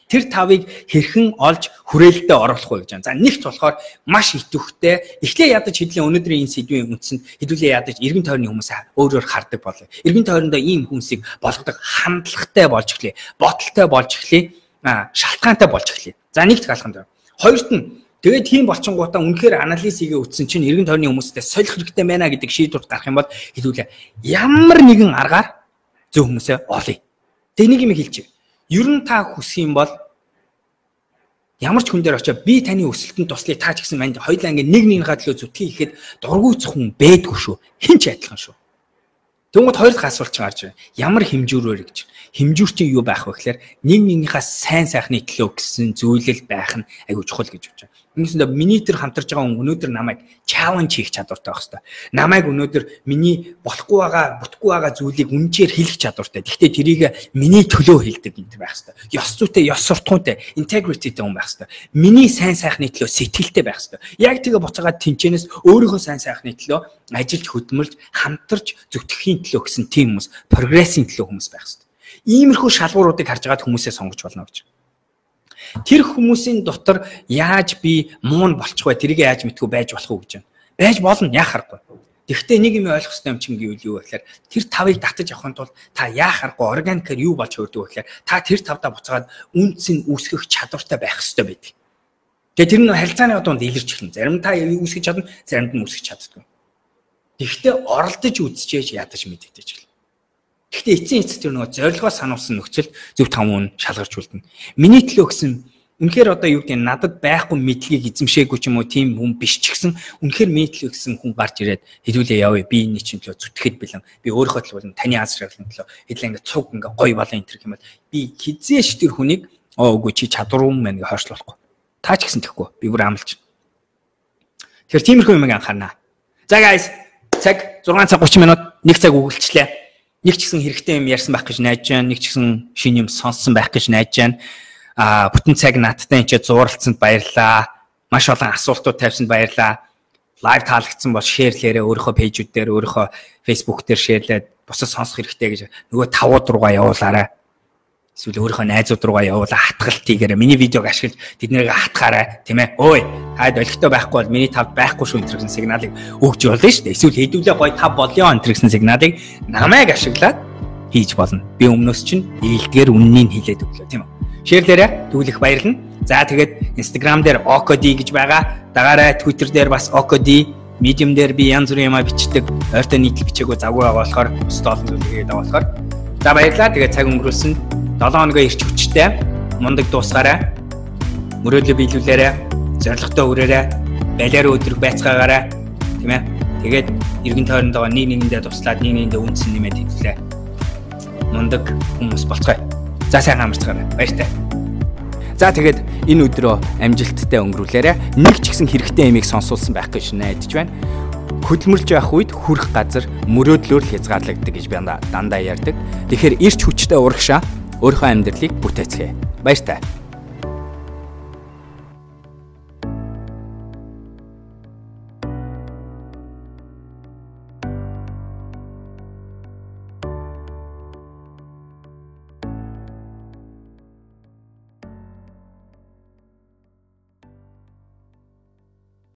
тэр тавыг хэрхэн олж хүрээлтэд оруулах вэ гэж байна. За нэгт болохоор маш идэвхтэй. Эхлээ ядаж хэдлийн өнөөдрийн энэ сэдвийн үндсэнд хэдүүлээ ядаж эргэн тойрны хүмүүс өөрөөр хардаг болов. Эргэн тойрондоо ийм хүмүүсийг болгодог хандлагатай болж эхлэе. Боталтай болж эхлэе. Шалтгаантай болж эхлэе. За нэгт галхан дээр. Хоёрт нь Тэгээд тийм болчингуудаа үнэхээр анализ хийгээ үтсэн чинь эргэн тойрны хүмүүстэй солих хэрэгтэй байна гэдэг шийдвэрт гарах юм бол хэлүүлээ. Ямар нэгэн аргаар зөв хүмүүсээ олъё. Тэг нэг юм хэлчих. Ер нь та хүсэх юм бол ямар ч хүн дээр очиж би таны өсөлтөнд туслая таа ч гэсэн манд хоёлаа ингээ нэг нэгнийхээ төлөө зүтгэе ихэд дургуйцах хүн бэдгүй шүү. Хин ч адилхан шүү. Тэнгууд хоёр дахь асуулт чинь гарч байна. Ямар хэмжүүрээр гэж. Хэмжүүр чинь юу байх вэ гэхээр нэг нэгнийхээ сайн сайхны төлөө гэсэн зүйлэл байх нь айгуу чухал гэж бодож байна. Ингэсэндээ миний тэр хамтарч байгаа хүн өнөөдөр намайг чаленж хийх чадвартай байх хэрэгтэй. Намайг өнөөдөр миний болохгүй байгаа, бүтггүй байгаа зүйлийг үнчээр хэлэх чадвартай. Гэхдээ тэрийг миний төлөө хэлдэг юм байх хэрэгтэй. Ёс зүйтэй, ёс суртахуунтай, integrityтэй хүн байх хэрэгтэй. Миний сайн сайхны төлөө сэтгэлтэй байх хэрэгтэй. Яг тэгээ буцаагаад тэнчэнээс өөрийнхөө сайн сайхны төлөө ажиллаж хөдөлмөрлж, хамтарч зүтгэхийн төлөө гэсэн тийм хүмүүс, прогрессийн төлөө хүмүүс байх хэрэгтэй. Иймэрхүү шалгууруудыг харж агаад хүмүүсээ сонгож болно гэж. Тэр хүмүүсийн дотор яаж би муун болчих вэ? Тэрийг яаж мэдхүү байж болох уу гэж байна. Байж болно яах аргагүй. Тэгвэл нэг юм ойлгох хэрэгтэй юм чинь гэвэл юу вэ гэхээр тэр тавыг татаж авахын тулд та яах аргагүй органикээр юу болж хөрдөг вэ гэхээр та тэр тавдаа буцаад үнц нь үүсгэх чадвартай байх хэрэгтэй байдаг. Тэгээ тэр нь харилцааны дунд илэрч эхэлнэ. Зарим та үүсгэж чадна, заримд нь үүсгэж чаддаггүй. Тэгвэл оролдож үзчихээж ядаж мэдэгдэж эхэлнэ. Гэхдээ эцсийн эцэд тэр нөгөө зорилгоо сануулсан нөхцөлд зөв таван шалгарч үлдэнэ. Миний төлөө гэсэн Үнэхээр одоо юу гэдэг нь надад байхгүй мэдлэгийг эзэмшээгүй ч юм уу тийм хүн биш ч гэсэн үнэхээр мэдлэг гэсэн хүн гарч ирээд хэдүүлээ явъя. Би энэ чинь төлөө зүтгэхэд бэлэн. Би өөрийнхөө төлөө таны аз жаргалын төлөө хэдэл ингээ цуг ингээ гоё болон энэ төр юм бол би хизээш тэр хүнийг оо үгүй чи чадвар юм байна гэж хойшлуулахгүй. Та ч гэсэн тэхгүй. Би бүр амлаж. Тэгэхээр тиймэрхүү юм анхаарна. За guys. Цаг 6 цаг 30 минут. Нэг цаг өгүүлчлээ нэг ч гэсэн хэрэгтэй юм ярьсан байх гэж найдаж байна нэг ч гэсэн шинэ юм сонссон байх гэж найдаж байна а бүтэн цаг надтай энэ зууралцсанд баярлаа. Маш олон асуултууд тавьсанд баярлаа. Лайв таалагдсан бол шеэрлээрээ өөрийнхөө пэйжүүд дээр өөрийнхөө Facebook дээр шеэрлээд бусад сонсох хэрэгтэй гэж нөгөө тавууд руугаа явуулаарай. Эсвэл өөрийнхөө найзууд руугаа явуулаа хатгалт хийгээрэй. Миний видеог ашиглаж тэднийг хатгаарай, тийм ээ. Ой, таад олигтой байхгүй бол миний тав байхгүй шүү энэ гэсэн сигналыг өгч болно шүү дээ. Эсвэл хэдүүлээ гой тав болёо энэ гэсэн сигналыг намайг ашиглаад хийж болно. Би өмнөөс чинь ээлдгээр үннийг хэлээд өглөө, тийм үү? Шеэрлээрээ түүлэх баярлна. За тэгээд Instagram дээр Okodi гэж байгаа. Дагаарай Twitter дээр бас Okodi, Medium дээр би янз бүрийн юм бичдэг. Ойртой нийтлэг бичээгөө завгүй байгаа болохоор өстө олон зүйл хийгээд байгаа болохоор. За баярлалаа. Тэгээд цаг өнгөрүүлсэн 7 хоногоо ирч хүчтэй мундаг дуусгаарай. Мөрөөдлөө биелүүлээрэй. Зоригтой өрөөрэй. Балиар өдрөг байцгаагаарай. Тийм ээ. Тэгээд эргэн тойрондоо нэг нэгэндээ туслаад нэг нэгэндээ үнсэн нэмээд хэллээ. Мундаг хүмүүс болцгоё. За сайн хамарцгаарай. Баяртай. За тэгээд энэ өдрөө амжилттай өнгөрүүлээрэ. Нэг ч ихсэн хэрэгтэй ямиг сонсуулсан байх гэж найдаж байна. Хөдөлмөрлж явах үед хүрх газар мөрөөдлөөр л хязгаарлагддаг гэж би дандаа ярьдаг. Тэгэхээр ирч хүчтэй урагшаа өөрийнхөө амьдралыг бүтээцгээе. Баяртай.